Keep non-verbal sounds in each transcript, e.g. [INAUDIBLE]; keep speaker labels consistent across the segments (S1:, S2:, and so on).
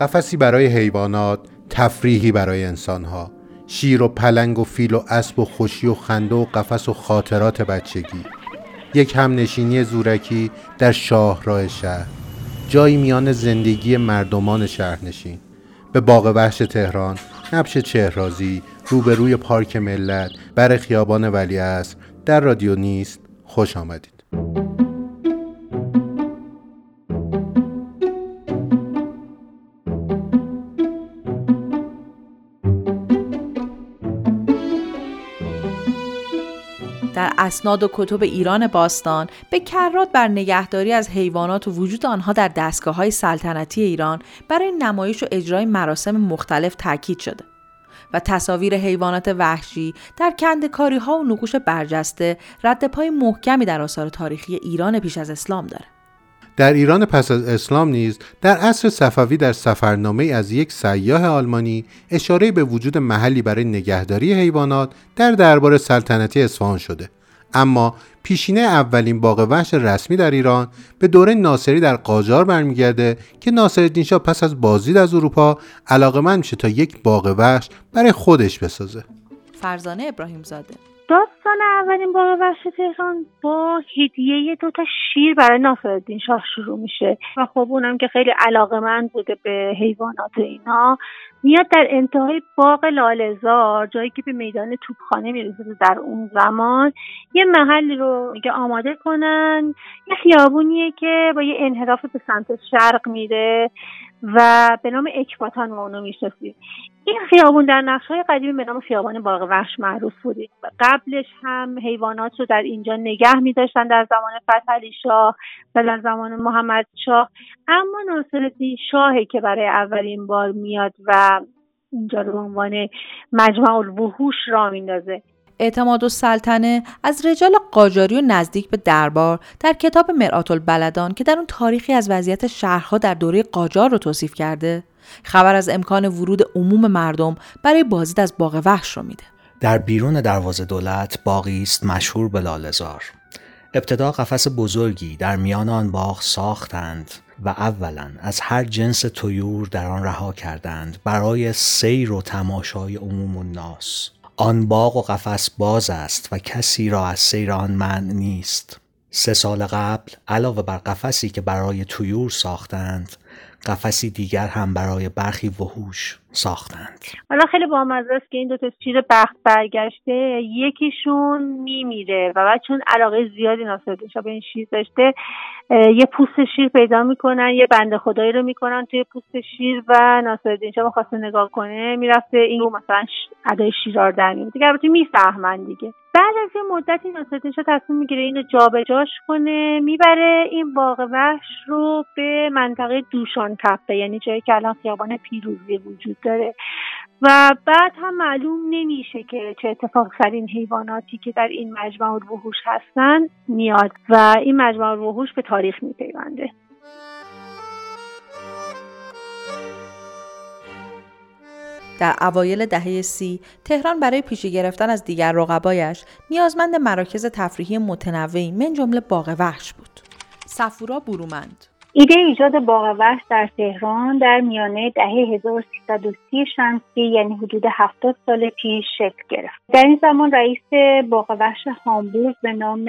S1: قفسی برای حیوانات تفریحی برای انسانها. شیر و پلنگ و فیل و اسب و خوشی و خنده و قفس و خاطرات بچگی. یک همنشینی زورکی در شاهراه شهر. جایی میان زندگی مردمان شهرنشین. به باغ وحش تهران نبش چهرازی روبروی پارک ملت بر خیابان ولی در رادیو نیست خوش آمدید.
S2: اسناد و کتب ایران باستان به کرات بر نگهداری از حیوانات و وجود آنها در دستگاه های سلطنتی ایران برای نمایش و اجرای مراسم مختلف تاکید شده و تصاویر حیوانات وحشی در کندکاری ها و نقوش برجسته رد پای محکمی در آثار تاریخی ایران پیش از اسلام داره.
S1: در ایران پس از اسلام نیز در عصر صفوی در سفرنامه از یک سیاه آلمانی اشاره به وجود محلی برای نگهداری حیوانات در دربار سلطنتی اصفهان شده اما پیشینه اولین باغ وحش رسمی در ایران به دوره ناصری در قاجار برمیگرده که ناصرالدین شاه پس از بازدید از اروپا علاقمند میشه تا یک باغ وحش برای خودش بسازه.
S2: فرزانه ابراهیم زاده
S3: داستان اولین باغ وحش تهران با هدیه دو تا شیر برای ناصرالدین شاه شروع میشه. و خب اونم که خیلی علاقه من بوده به حیوانات اینا. میاد در انتهای باغ لالزار جایی که به میدان توپخانه می‌رسه در اون زمان یه محلی رو میگه آماده کنن. یه خیابونیه که با یه انحراف به سمت شرق میره. و به نام اکباتان ما اونو می‌شناسیم این خیابون در نقش های قدیمی به نام خیابان باغ وحش معروف بوده. قبلش هم حیوانات رو در اینجا نگه میداشتن در زمان فتحعلی شاه و در زمان محمد شاه. اما ناصرالدین شاهه که برای اولین بار میاد و اینجا رو به عنوان مجمع الوحوش را میندازه.
S2: اعتماد و سلطنه از رجال قاجاری و نزدیک به دربار در کتاب مرآت البلدان که در اون تاریخی از وضعیت شهرها در دوره قاجار رو توصیف کرده. خبر از امکان ورود عموم مردم برای بازدید از باغ وحش رو میده.
S4: در بیرون دروازه دولت باقی است مشهور به لالزار ابتدا قفس بزرگی در میان آن باغ ساختند و اولا از هر جنس تویور در آن رها کردند برای سیر و تماشای عموم الناس. آن باغ و قفس باز است و کسی را از سیر آن منع نیست. سه سال قبل علاوه بر قفسی که برای تویور ساختند قفسی دیگر هم برای برخی وحوش. ساختند.
S3: حالا خیلی بامزه است که این دو تا شیر بخت برگشته یکیشون میمیره و بعد چون علاقه زیادی ناصرالدین به این شیر داشته یه پوست شیر پیدا می‌کنن یه بنده خدایی رو می‌کنن توی پوست شیر و ناصرالدین شاه خواسته نگاه کنه می‌رفته این رو مثلا ادای شیرار در میاد دیگه البته می‌فهمن دیگه. بعد از یه مدتی ناصرالدین شاه تصمیم می‌گیره اینو جابجاش کنه می‌بره این باغ وحش رو به منطقه دوشان کفه یعنی جایی که الان خیابان پیروزی وجود داره. و بعد هم معلوم نمیشه که چه اتفاق سر این حیواناتی که در این مجمع الوحوش هستن میاد و این مجمع الوحوش به تاریخ میپیونده.
S2: در اوایل دهه سی تهران برای پیشی گرفتن از دیگر رقبایش نیازمند مراکز تفریحی متنوعی من جمله باغ وحش بود. صفورا برومند.
S3: ایده ایجاد باغ وحش در تهران در میانه دهه 1330 شمسی یعنی حدود 70 سال پیش شکل گرفت. در این زمان رئیس باغ وحش هامبورگ به نام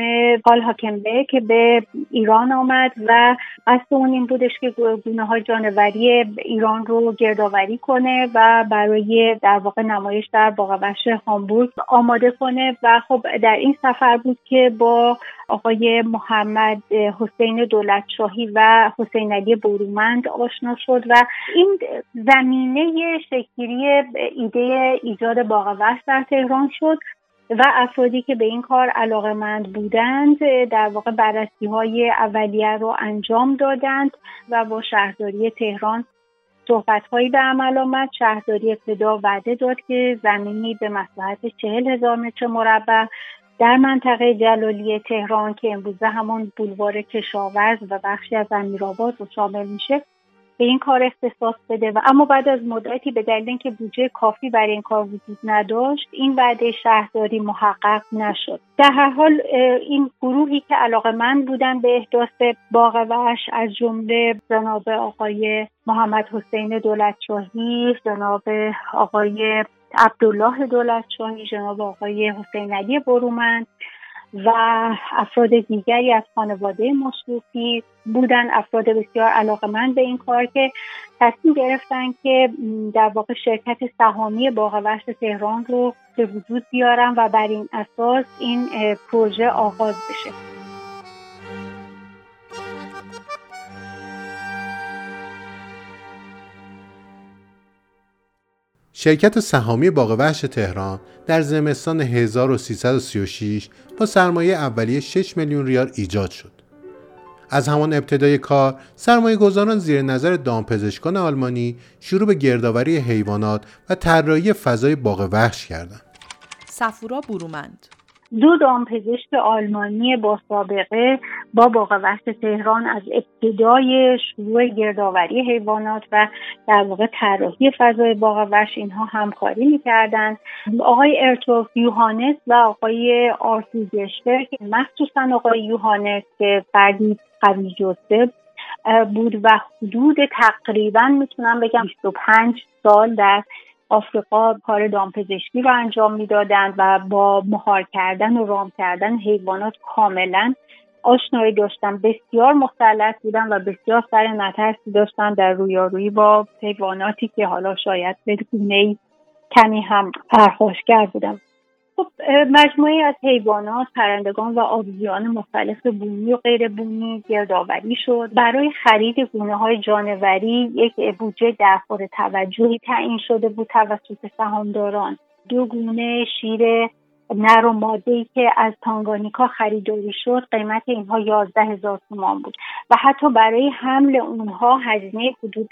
S3: پال هاکنبه که به ایران آمد و قصد اون این بودش که گونه های جانوری ایران رو گردآوری کنه و برای در واقع نمایش در باغ وحش هامبورگ آماده کنه و خب در این سفر بود که با آقای محمد حسین دولت شاهی و حسین علی برومند آشنا شد و این زمینه شکلی ایده ایجاد باغ در تهران شد و افرادی که به این علاقه علاقمند بودند در واقع بررسی های اولیه رو انجام دادند و با شهرداری تهران صحبت هایی به عمل آمد. شهرداری ابتدا وعده داد که زمینی به مساحت چهل هزار متر مربع در منطقه جلالی تهران که امروزه همون بولوار کشاورز و بخشی از امیرآباد رو شامل میشه به این کار اختصاص بده. و اما بعد از مدتی به دلیل اینکه بودجه کافی برای این کار وجود نداشت این وعده شهرداری محقق نشد. در هر حال این گروهی که علاقه من بودن به احداث باغ وحش از جمله جناب آقای محمد حسین دولتشاهی جناب آقای عبدالله دولتشاهی جناب آقای حسین علی برومند و افراد دیگری از خانواده مشروفی بودن. افراد بسیار علاقمند به این کار که تصمیم گرفتن که در واقع شرکت سهامی باغ تهران رو به وجود بیارن و بر این اساس این پروژه آغاز بشه.
S1: شرکت سهامی باغ وحش تهران در زمستان 1336 با سرمایه اولیه 6 میلیون ریال ایجاد شد. از همان ابتدای کار سرمایه گذاران زیر نظر دامپزشکان آلمانی شروع به گردآوری حیوانات و طراحی فضای باغ وحش کردند.
S2: سفورا برومند
S3: دو دامپزشک آلمانی با سابقه با باغ وحش تهران از ابتدای شروع گردآوری حیوانات و در واقع طراحی فضای باغ وحش اینها همکاری می‌کردند. آقای ارتوف یوهانس و آقای آرتوگشتر که مخصوصا آقای یوهانس که فردی قوی جسته بود و حدود تقریبا می‌تونم بگم 25 سال در آفریقا کار دامپزشکی رو انجام می‌دادند و با مهار کردن و رام کردن حیوانات کاملا آشنایی داشتن. بسیار مسلط بودن و بسیار سر نترسی داشتن در رویارویی با حیواناتی که حالا شاید به گونه کمی هم پرخاشگر بودن. خب مجموعه از حیوانات پرندگان و آبزیان مختلف بومی و غیر بومی گردآوری شد. برای خرید گونه های جانوری یک بودجه در توجهی تعیین شده بود توسط سهامداران. دو گونه شیر نر و ماده ای که از تانگانیکا خریداری شد قیمت اینها یازده هزار تومان بود. و حتی برای حمل اونها هزینه حدود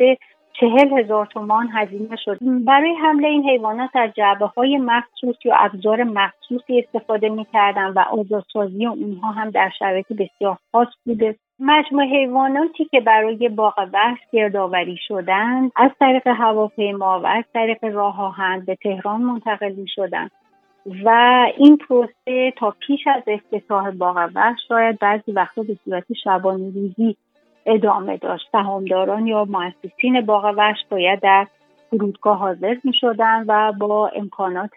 S3: چهل هزار تومان هزینه شد. برای حمله این حیوانات از جعبه های مخصوص یا ابزار مخصوصی استفاده می‌کردن و آزادسازی اونها هم در شرایط بسیار خاص بوده. مجموع حیواناتی که برای باغ وحش گردآوری شدند از طریق هواپیما و از طریق راه آهن به تهران منتقل می شدند. و این پروسه تا پیش از افتتاح باغ وحش شاید بعضی وقتا به صورت شبانه روزی ادامه داشت. سهامداران یا مؤسسین باغ وحش باید در فرودگاه حاضر می شدن و با امکانات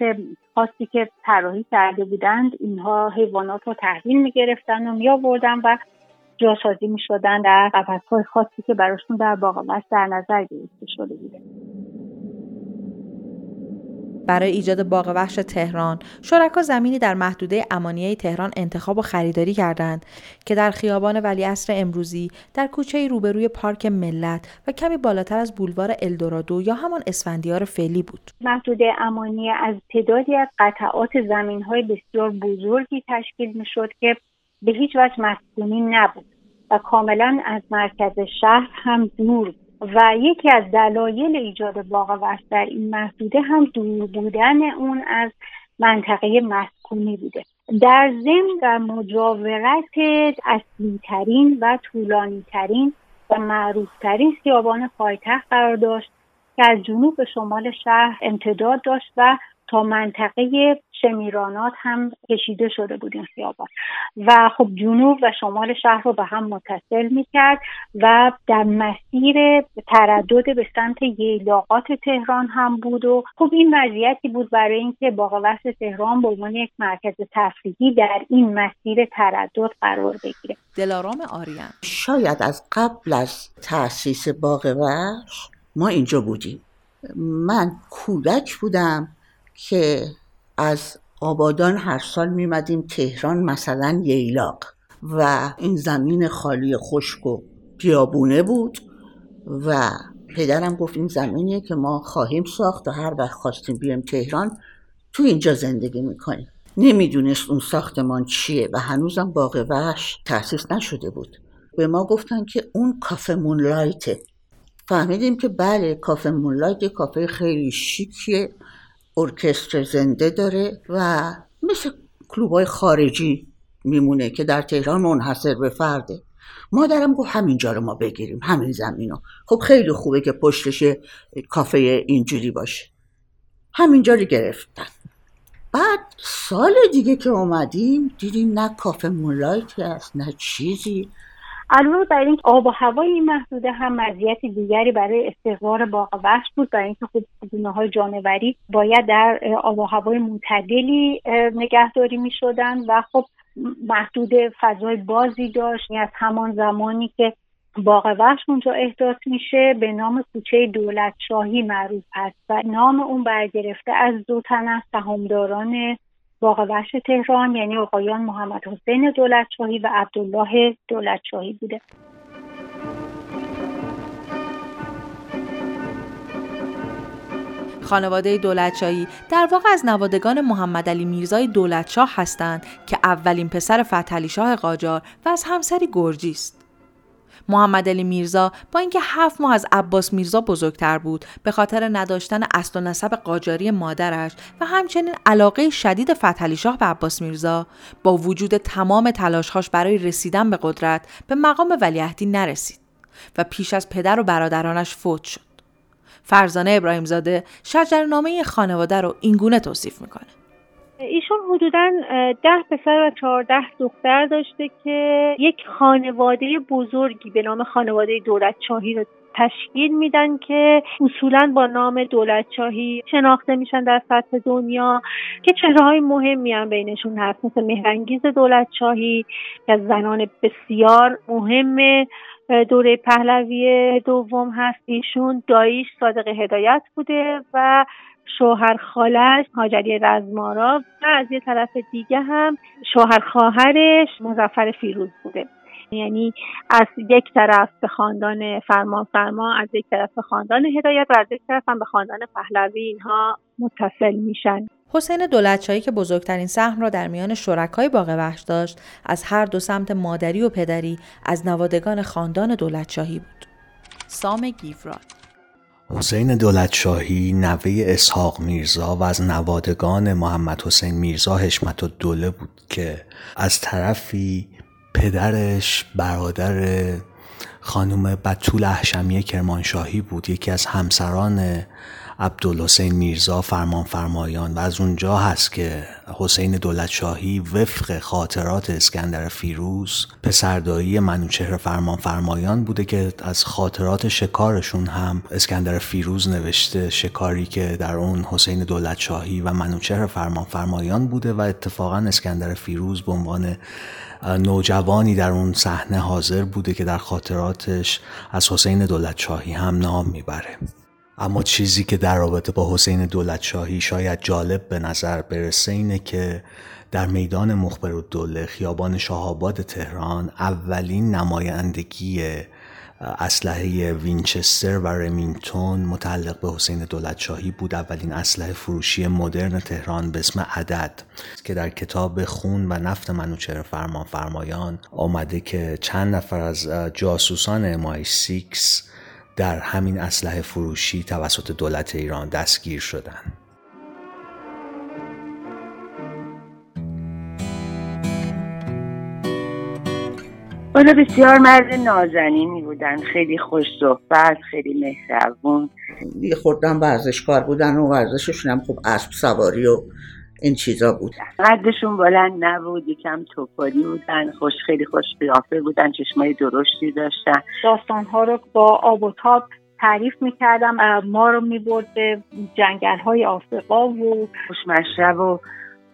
S3: خاصی که طراحی کرده بودند اینها حیوانات رو تحویل می گرفتن و می و جاسازی می شدن در قفس های خاصی که براشون در باغ وحش در نظر گرفته شده بوده
S2: برای ایجاد باغ وحش تهران شرکا زمینی در محدوده امانیه تهران انتخاب و خریداری کردند که در خیابان ولیعصر امروزی در کوچه روبروی پارک ملت و کمی بالاتر از بولوار الدورادو یا همان اسفندیار فعلی بود.
S3: محدوده امانیه از تعدادی از قطعات زمین های بسیار بزرگی تشکیل می شد که به هیچ وجه مسکونی نبود و کاملا از مرکز شهر هم دور و یکی از دلایل ایجاد باغ وحش در این محدوده هم دور بودن اون از منطقه مسکونی بوده. در ضمن در مجاورت اصلی ترین و طولانی ترین و معروف ترین خیابان پایتخت قرار داشت که از جنوب به شمال شهر امتداد داشت و تا منطقه شمیرانات هم کشیده شده بود این خیابان. و خب جنوب و شمال شهر رو به هم متصل می‌کرد و در مسیر تردد به سمت ییلاقات تهران هم بود و خب این وضعیتی بود برای اینکه باغ وحش تهران به عنوان یک مرکز تفریحی در این مسیر تردد قرار بگیره.
S2: دلارام آریان.
S5: شاید از قبل از تاسیس باغ وحش ما اینجا بودیم. من کودک بودم که از آبادان هر سال میمدیم تهران مثلا ییلاق. و این زمین خالی خشک و بیابونه بود و پدرم گفت این زمینیه که ما خواهیم ساخت و هر وقت خواستیم بیایم تهران تو اینجا زندگی می‌کنیم. نمی‌دونست اون ساختمان چیه و هنوزم باغ وحش تأسیس نشده بود. به ما گفتن که اون کافه مونلایته. فهمیدیم که بله کافه مونلایت کافه خیلی شیکیه. ارکستر زنده داره و مثل کلوبای خارجی میمونه که در تهران منحصر به فرده. مادرم گفت همینجا رو ما بگیریم همین زمینو. خب خیلی خوبه که پشتش کافه اینجوری باشه. همینجا رو گرفتن. بعد سال دیگه که اومدیم دیدیم نه کافه مولایتی هست نه چیزی.
S3: علاوه بر این آب و هوای این محدوده هم مزیت دیگری برای استقرار باغ وحش بود. برای اینکه خب گونه های جانوری باید در آب و هوای معتدلی نگهداری می شدن و خب محدود فضای بازی داشت. یعنی از همان زمانی که باغ وحش اونجا احداث میشه به نام کوچه دولت شاهی معروف هست و نام اون برگرفته از دو تن از سهامداران باغ وحش تهران یعنی آقایان محمد حسین دولت شاهی و عبدالله دولت شاهی بوده
S2: خانواده دولتشاهی در واقع از نوادگان محمد علی میرزای دولتشاه هستند که اولین پسر فتحعلی شاه قاجار و از همسری گرجی است. محمد علی میرزا با اینکه هفت ماه از عباس میرزا بزرگتر بود به خاطر نداشتن اصل و نسب قاجاری مادرش و همچنین علاقه شدید فتحعلی شاه به عباس میرزا با وجود تمام تلاشهاش برای رسیدن به قدرت به مقام ولیعهدی نرسید و پیش از پدر و برادرانش فوت شد. فرزانه ابراهیم زاده شجرنامه خانواده رو اینگونه توصیف می‌کنه.
S6: ایشون حدودا ده پسر و چهارده دختر داشته که یک خانواده بزرگی به نام خانواده دولت شاهی رو تشکیل میدن که اصولا با نام دولت شاهی شناخته میشن در سطح دنیا که چهره های مهمی هم بینشون هست مثل مهرنگیز دولت شاهی که زنان بسیار مهم دوره پهلوی دوم هست. ایشون داییش صادق هدایت بوده و شوهر خالش هاجری رزمارا. و از یه طرف دیگه هم شوهر خواهرش مزفر فیروز بوده. یعنی از یک طرف به خاندان فرمان فرما از یک طرف به خاندان هدایت و از یک طرف هم به خاندان پهلوی اینها متصل میشن.
S2: حسین دولتشاهی که بزرگترین سهم را در میان شرکای باغ وحش داشت از هر دو سمت مادری و پدری از نوادگان خاندان دولتشاهی بود. سام گیفراد
S4: حسین دولتشاهی نوه اسحاق میرزا و از نوادگان محمد حسین میرزا حشمت و دوله بود که از طرفی پدرش برادر خانم بطول احشمی کرمانشاهی بود یکی از همسران عبدالحسین میرزا فرمان فرمایان و از اونجا هست که حسین دولت شاهی وفق خاطرات اسکندر فیروز پسردایی منوچهر فرمان فرمایان بوده که از خاطرات شکارشون هم اسکندر فیروز نوشته شکاری که در اون حسین دولت شاهی و منوچهر فرمان فرمایان بوده و اتفاقا اسکندر فیروز به عنوان نوجوانی در اون صحنه حاضر بوده که در خاطراتش از حسین دولت شاهی هم نام می‌بره. اما چیزی که در رابطه با حسین دولت شاهی شاید جالب به نظر برسه اینه که در میدان مخبر دوله خیابان شاهاباد تهران اولین نمایندگی اسلحه وینچستر و رمینگتون متعلق به حسین دولت شاهی بود. اولین اسلحه فروشی مدرن تهران به اسم عدد که در کتاب خون و نفت منوچهر فرمان فرمایان آمده که چند نفر از جاسوسان امای سیکس در همین اسلحه فروشی توسط دولت ایران دستگیر شدند.
S7: اونا بسیار مرد نازنینی بودن خیلی خوش صحبت خیلی مهربون
S5: یه خوردن ورزشکار بودن و ورزششون هم خوب اسب سواری و این چیزا بودن
S7: قدشون بلند نبود یکم توپالی بودن خوش خیلی خوش قیافه بودن چشمای درشتی داشتن.
S3: داستانها رو با آب و تاب تعریف می‌کردم ما رو می‌برد به جنگل های آفریقا و
S7: خوشمشرب و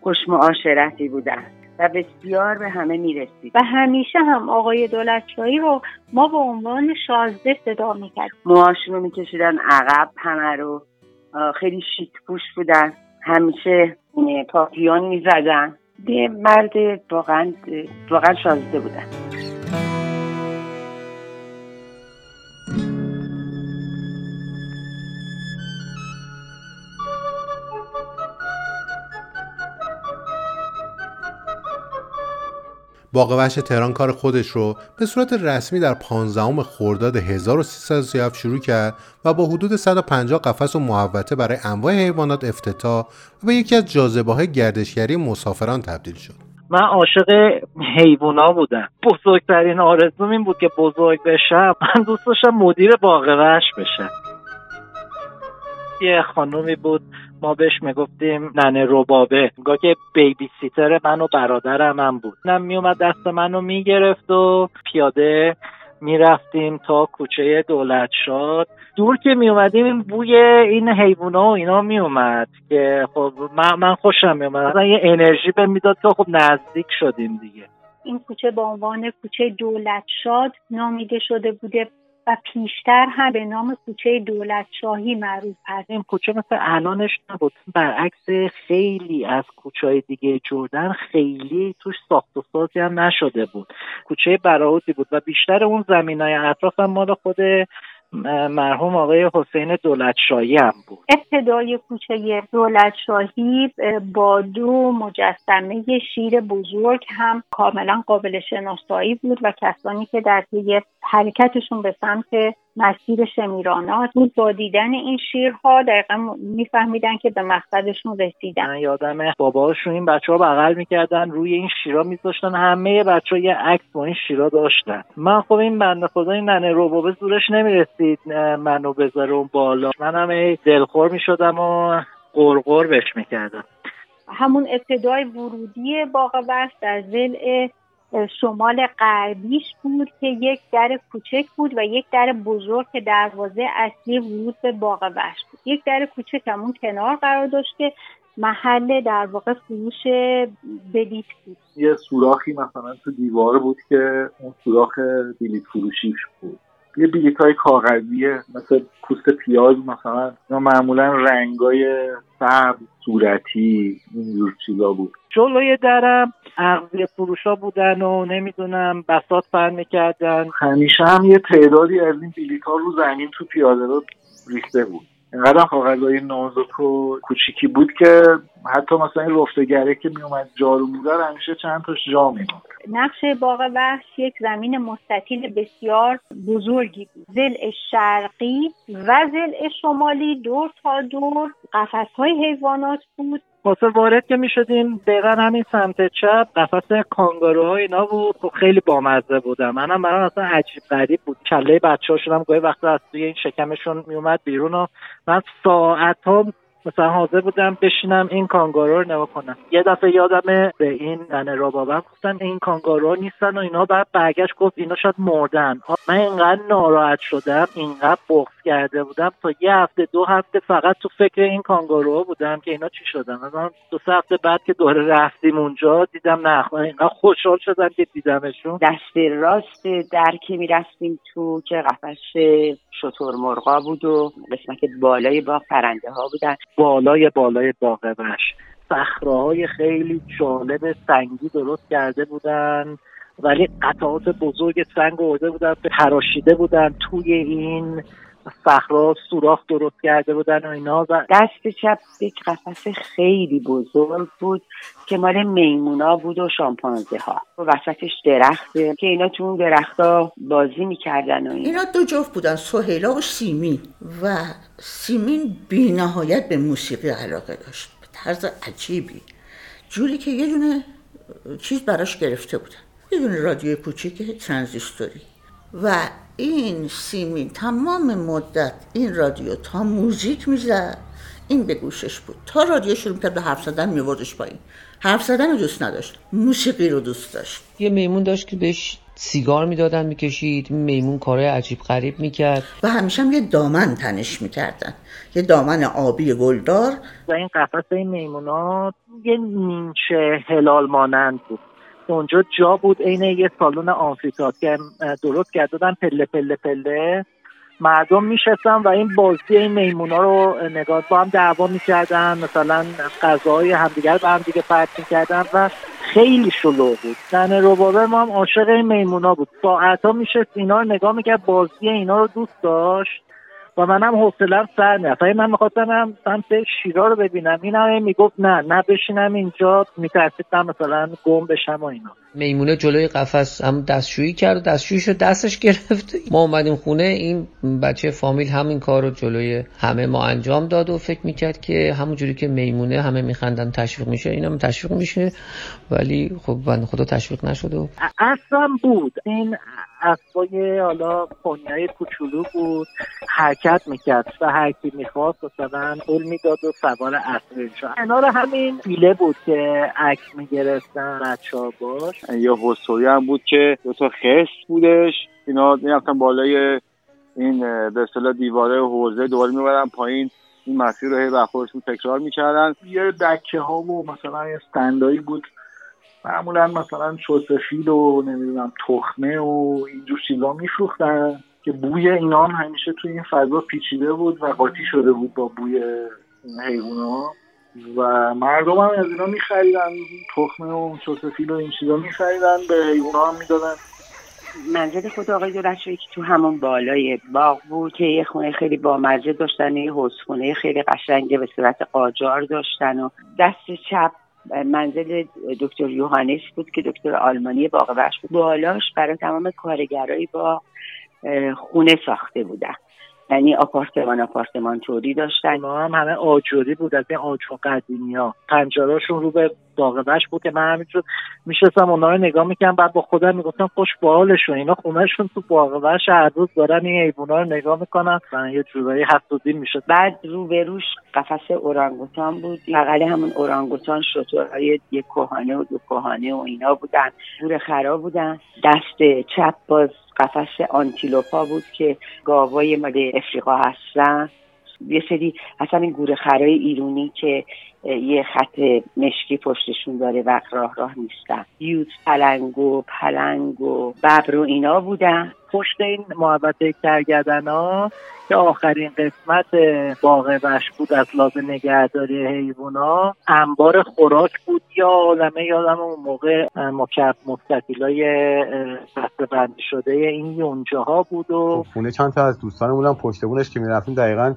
S7: خوش معاشرتی بودن و بسیار به همه می‌رسید.
S3: و همیشه هم آقای دولتشاهی رو ما به عنوان شازده صدا می‌کرد.
S7: موهاشون رو میکشیدن عقب همه رو خیلی شیک پوش بودن. همیشه پاپیون می‌زدن. به مرد واقعا واقعا شازده بودن.
S1: باغ وحش تهران کار خودش رو به صورت رسمی در 15 خرداد 1337 شروع کرد و با حدود 150 قفس و محوطه برای انواع حیوانات افتتاح و به یکی از جاذبه های گردشگری مسافران تبدیل شد.
S8: من عاشق حیوونا بودم. بزرگترین آرزوم این بود که بزرگ بشم. من دوست داشتم مدیر باغ بشم. یه خانومی بود ما بهش می‌گفتیم ننه ربابه. نگاه که بیبی سیتر من و برادرم هم بود. نم میومد دست منو می‌گرفت و پیاده می‌رفتیم تا کوچه دولت شاد. دور که می اومدیم این بوی این حیوونا و اینا می اومد که خب من, خوشم می اومد یه انرژی به می‌داد که خب نزدیک شدیم دیگه.
S3: این کوچه به عنوان کوچه دولت شاد نامیده شده بوده و پیشتر هم به نام کوچه دولت شاهی معروف هست
S8: این کوچه مثل الانش نبود. برعکس خیلی از کوچه های دیگه جردن خیلی توش ساخت و سازی هم نشده بود. کوچه براودی بود و بیشتر اون زمین های اطراف هم مال خود مرحوم آقای حسین دولتشاهی هم بود.
S3: ابتدای کوچه دولتشاهی با دو مجسمه شیر بزرگ هم کاملا قابل شناسایی بود و کسانی که در طی حرکتشون به سمت مسیر شمیرانات بود. با دیدن این شیرها دقیقا میفهمیدن که به مقصدشون رسیدن.
S8: من یادم باباشون این بچه ها بغل می‌کردن روی این شیرا میذاشتن همه بچه ها یه عکس با این شیرا داشتن. من خب این بنده خدا این ننه روبابه زورش نمی‌رسید منو بذاره اون بالا. منم ای دلخور می‌شدم و قرقر بهش می‌کردم.
S3: همون ابتدای ورودی باغ وست در زل شمال غربیش بود که یک در کوچک بود و یک در بزرگ که دروازه اصلی ورود به باغ وحش بود. یک در کوچک همون کنار قرار داشت که محل در واقع فروش بلیت بود.
S9: یه سوراخی مثلا تو دیواره بود که اون سوراخ بلیت فروشیش بود. یه بلیت های کاغذیه مثل پوست پیاز مثلا. معمولا رنگای سبز صورتی اینجور چیزا بود.
S8: جلوی درم اغذیه فروشا بودن و نمی‌دونم بسات پر می‌کردن.
S9: همیشه هم یه تعدادی از این بلیت ها رو زمین تو پیاده رو ریخته بود. اینقدر کاغذهای نازک و کوچیکی بود که حتی مثلا این رفتگره که میومد جارو میدار همیشه چند تاش جا میموند
S3: نقش باغ وحش یک زمین مستطیل بسیار بزرگی بود. زل شرقی و زل شمالی دور تا دور قفس های حیوانات بود.
S8: واسه وارد که می‌شدیم دقیقا همین سمت چپ قفس کانگاروها اینا بود. خب خیلی بامزه بودم. منم برام اصلا عجیب غریب بود. کله بچه گاهی وقتا از توی این شکمشون میومد بیرون و من ساعت ها مثلا حاضر بودم بشینم این کانگارو رو نگاه کنم. یه دفعه یادمه به این ننه رابابم گفتن این کانگارو نیستن و اینا بعد برگشت گفت اینا شاید مردن. من اینقدر ناراحت شدم اینقدر بغض کرده بودم. تا یه هفته دو هفته فقط تو فکر این کانگارو بودم که اینا چی شدن. مثلا دو سه هفته بعد که دوره رفتیم اونجا دیدم نه اینقدر خوشحال شدم که دیدمشون.
S7: دست راست در که می‌رفتیم تو که قفش شطور مرغا بود و قسمت بالای باغ پرنده ها بودن.
S8: بالای بالای باغ وش صخره خیلی جالب سنگی درست کرده بودن ولی قطعات بزرگ سنگ آورده بودن تراشیده بودن توی این صخرا سوراخ درست کرده بودن و اینا و
S7: دست چپ یک قفس خیلی بزرگ بود که مال میمونا بود و شامپانزه ها و وسطش درخته که اینا تو اون درخت بازی می‌کردن و
S5: اینا. دو جفت بودن سهیلا و سیمین. و سیمین بی نهایت به موسیقی علاقه داشت. به طرز عجیبی. جوری که یه دونه چیز براش گرفته بودن. یه دونه رادیو کوچیک ترانزیستوری. و این سیمین تمام مدت این رادیو تا موزیک می‌زد. این به گوشش بود. تا رادیو شروع کرد به حرف زدن میوردش پایین. حرف زدن رو دوست نداشت. موسیقی رو دوست داشت.
S10: یه میمون داشت که بهش سیگار می‌دادن می‌کشید. میمون کارهای عجیب غریب می‌کرد.
S5: و همیشه هم یه دامن تنش می‌کردن. یه دامن آبی گلدار.
S8: و این قفس این میمونا یه نیمچه هلال مانند بود. اونجا جا بود عین یه سالن آمفیتات که درست کرده دادن پله پله پله. مردم میشستن و این بازی این میمونا رو نگاه با هم دعوا می‌کردن. مثلا غذاهای همدیگر به هم دیگه پرت می‌کردن و خیلی شلو بود. زن روبابه ما هم عاشق این میمونا بود. ساعت میشست اینا رو نگاه می‌کرد بازی اینا رو دوست داشت. و منم حوصلم سر می‌رفت. من می‌خواستم سمت شیرا رو ببینم. این هم می‌گفت نه نه بشینم اینجا. میترسیدم مثلا گم بشم و اینا.
S10: میمونه جلوی قفس هم دستشویی کرد دستشوییشو دستش گرفت. [LAUGHS] ما اومدیم خونه این بچه فامیل همین کار رو جلوی همه ما انجام داد و فکر می‌کرد که همونجوری که میمونه همه میخندن تشویق میشه اینم تشویق میشه. ولی خب بند خدا تشویق نشد و
S8: اصلا بود. این اسبای حالا پونیای کوچولو بود. حرکت می‌کرد و هر کی می‌خواست مثلا پول می‌داد و سوار اسب شد کنار همین بیله بود که عکس می‌گرفتن بچه ها باش.
S9: یا حسوی هم بود که دو تا خست بودش. اینا می‌رفتن بالای این به اصطلاح دیواره حوزه دوباره می‌برن پایین. این مسیر رو هی تکرار می‌کردن. یه دکه ها و مثلا یه استندایی بود. معمولا مثلا چوسفیل و نمی‌دونم تخمه و اینجور چیزا میفروختن که بوی اینا هم همیشه توی این فضا پیچیده بود و قاطی شده بود با بوی این حیوونا و مردم هم از اینا میخریدن تخمه و چوسفیل و این چیزا میخریدن به حیوونا هم می‌دادن.
S7: منزل خود آقای دولتشوی که تو همون بالای باغ بود که یه خونه خیلی بامزه داشتن یه خونه خیلی قشنگه به صورت قاجار داشتن و دست چپ منزل دکتر یوهانس بود که دکتر آلمانی باغ بود. بالاش برای تمام کارگرایی با خونه ساخته بودن. یعنی آپارتمان آپارتمان توری داشتن.
S8: ما هم همه آجوری بود از این آجور قدیمی ها رو به باغ بود که من همینجور میشستم اونا رو نگاه می‌کنم بعد با خودم می‌گفتم خوش بالشون اینا خونهشون تو باغ هر روز دارن این ایبونا رو نگاه می‌کنن. و یه جورایی حسودی می‌شد.
S7: بعد رو به روش قفس اورانگوتان بود بغل همون اورانگوتان شطورهای یک کهانه و دو کهانه و اینا بودن. گور خراب بودن. دست چپ باز قفس آنتیلوپا بود که گاوای مال افریقا هستن. یه سری اصلا این گوره خرای ایرونی که یه خط مشکی پشتشون داره و راه راه نیستن. یوز پلنگ و پلنگ و ببر و اینا بودن.
S8: پشت این محبت کرگدن ها که آخرین قسمت باغ وش بود از لازم نگهداری حیوونا انبار خوراک بود یا عالمه یادم اون موقع مکب مستقیل های بندی شده این یونجه ها بود و
S11: خونه چند تا از دوستانمون هم پشت بونش که می‌رفتیم دقیقا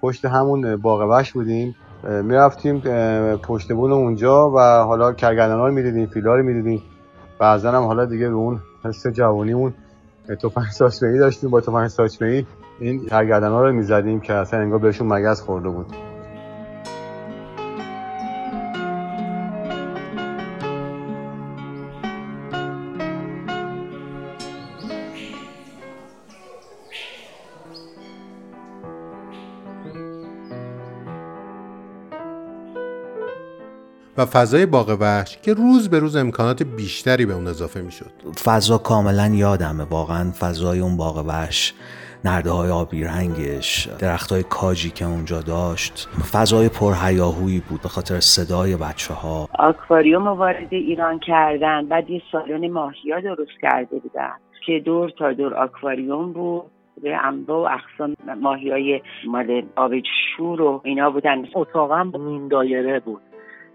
S11: پشت همون باغ وش بودیم. می‌رفتیم پشت بون اونجا و حالا کرگدن ها رو می‌دیدیم فیلا رو می‌دیدیم. بعضا هم حالا دیگه به اون حس جوانیمون توفنگ ساچمه داشتیم با توفنگ ساچمه این کرگدن ها رو می‌زدیم که اصلا انگار بهشون مگس خورده بود.
S1: و فضای باغ وحش که روز به روز امکانات بیشتری به اون اضافه می‌شد.
S4: فضا کاملا یادمه واقعا فضای اون باغ وحش نرده های آبی رنگش درخت های کاجی که اونجا داشت. فضای پرهیاهویی بود به خاطر صدای بچه ها
S7: آکواریوم وارد ایران کردن بعد یه سالن ماهیا درست کرده بودن که دور تا دور آکواریوم بود. به انبا و اقسام ماهی های مال آب شور و اینا بودن.
S8: اتاقا نیم دایره بود.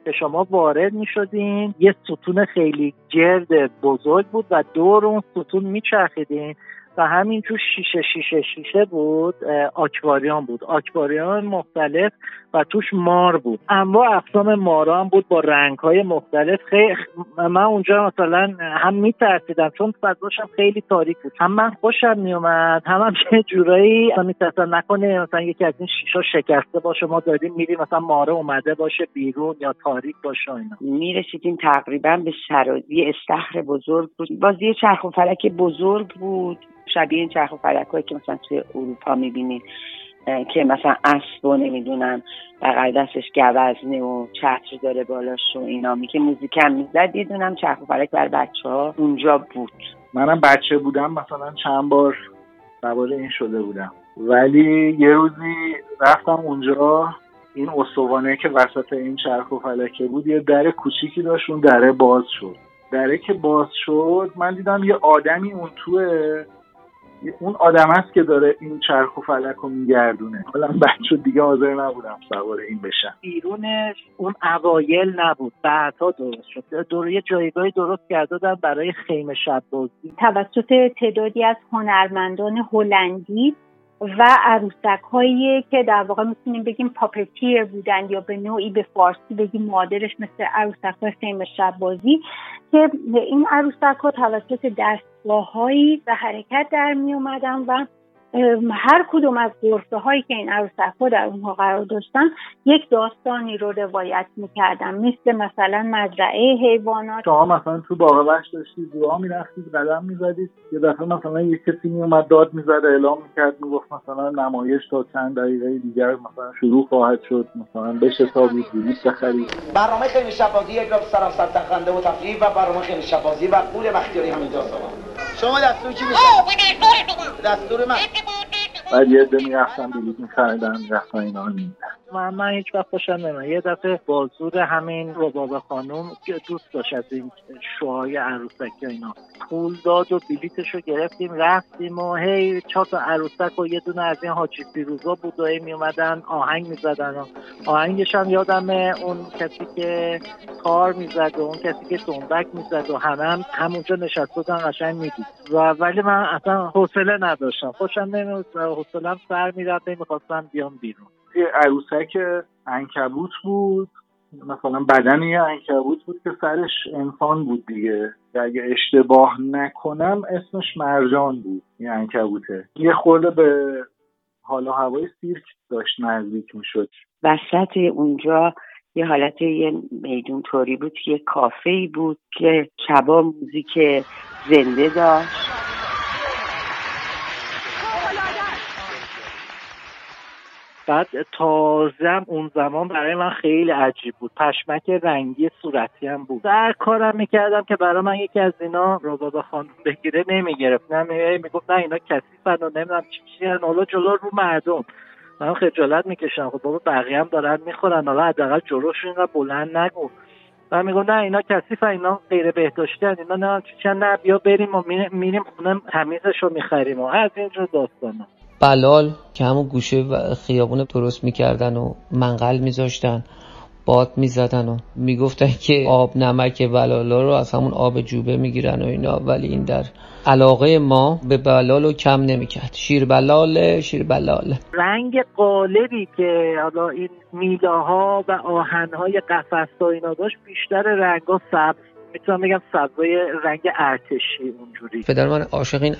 S8: که شما وارد می شدین یه ستون خیلی گرد بزرگ بود و دور اون ستون می چرخیدین و همینجور شیشه شیشه شیشه بود آکواریان بود. آکواریان مختلف و توش مار بود. اما اقسام مارا هم بود با رنگ های مختلف. خیلی من اونجا مثلا هم میترسیدم چون فضاش هم خیلی تاریک بود. هم من خوشم میومد هم هم یه جورایی میترسم نکنه مثلا یکی از این شیشا شکسته باشه ما داریم میریم مثلا ماره اومده باشه بیرون یا تاریک باشه اینا.
S7: می‌رسیدیم تقریبا به شرازی استخر بزرگ بود. باز چرخ و فلک بزرگ بود. شبیه این چرخ و فلک که مثلا توی اروپا می‌بینید که مثلا اسب و نمی‌دونم بغل دستش گوزنه و چتر داره بالاش و اینا. می که موزیک هم می‌زد یه دونم چرخ و فلک بر بچه ها اونجا بود.
S9: منم بچه بودم مثلا چند بار سوار این شده بودم. ولی یه روزی رفتم اونجا این استوانه که وسط این چرخ و فلکه بود یه در کوچیکی داشت اون دره باز شد. دره که باز شد من دیدم یه آدمی اون توه اون آدم است که داره این چرخ و فلک رو میگردونه. حالا بچه دیگه حاضر نبودم سوار این بشم.
S8: بیرونش اون اوایل نبود. بعدها درست شد. دور یه جایگاهی درست کرده برای خیمه شب بازی.
S3: توسط تعدادی از هنرمندان هلندی و عروسک هایی که در واقع می‌تونیم بگیم پاپتیر بودن یا به نوعی به فارسی بگیم معادلش مثل عروسک های فیلم شب بازی که این عروسک ها توسط دستگاه هایی و حرکت در می و هر کدوم از غرفه هایی که این عروسک ها در اونها قرار داشتن یک داستانی رو روایت می‌کردن. مثل مثلا مزرعه حیوانات.
S9: شما مثلا تو باغ وحش داشتید راه می‌رفتید قدم می‌زدید. یه دفعه مثلا یک کسی میومد داد می‌زد اعلام می‌کرد می‌گفت مثلا نمایش تا چند دقیقه دیگر مثلا شروع خواهد شد. مثلا بشه تا بلیط بخرید.
S12: برنامه خیلی شبازی یک سراسر تخنده و تفریح و برنامه خیلی شبازی و پول بختیاری همینجا شما دستور کی دستور من.
S9: بعد یه عده می‌رفتن بلیط میخریدن رفتن اینا
S8: من, من هیچ وقت خوشم نمیاد. یه دفعه بازور همین رباب خانوم که دوست داشت از این شوهای عروسکی اینا پول داد و بلیتش رو گرفتیم رفتیم و هی چهار تا عروسک و یه دونه از این حاجی فیروزا بود و هی میومدن آهنگ می‌زدن و آهنگش هم یادم اون کسی که کار می‌زد و اون کسی که دنبک می‌زد و همه هم همونجا نشست بودن قشنگ می‌دید. و ولی من اصلا حوصله نداشتم. خوشم نمیاد حوصلم سر می‌رفت می‌خواستم بیام بیرون.
S9: یه عروسک انکبوت بود مثلا بدن یه انکبوت بود که سرش انسان بود دیگه. اگه اشتباه نکنم اسمش مرجان بود یه انکبوته یه خورده به حالا هوای سیرک داشت نزدیک می‌شد.
S7: وسط اونجا یه حالت یه میدون طوری بود یه کافه بود که شبا موزیک زنده داشت.
S8: بعد تازم اون زمان برای من خیلی عجیب بود. پشمک رنگی صورتی هم بود. در کارم می‌کردم که برای من یکی از اینا رباب خانم بگیره نمی‌گرفت. نه می‌گفت نه اینا کثیفن و نمی‌دونم چی چی حالا جلو رو مردم. من خجالت می‌کشم. خب بابا بقیه هم دارن می‌خورن. حالا حداقل جلوشون را بلند نگو. و میگو نه اینا کثیف اینا غیر بهداشتی اینا نه چی نه بیا بریم و میریم خونه تمیزش رو می‌خریم و از اینجور داستانا.
S10: بلال که همون گوشه و خیابون درست می‌کردن و منقل میذاشتن باد می‌زدن و می‌گفتن که آب نمک بلالا رو از همون آب جوبه می‌گیرن و اینا. ولی این در علاقه ما به بلال رو کم نمی‌کرد. شیر بلال شیر بلال.
S8: رنگ غالبی که حالا این میله‌ها و آهنهای قفص و اینا داشت بیشتر رنگا سبز می‌تونم بگم سبزای رنگ ارتشی اونجوری.
S10: پدر من عاشق این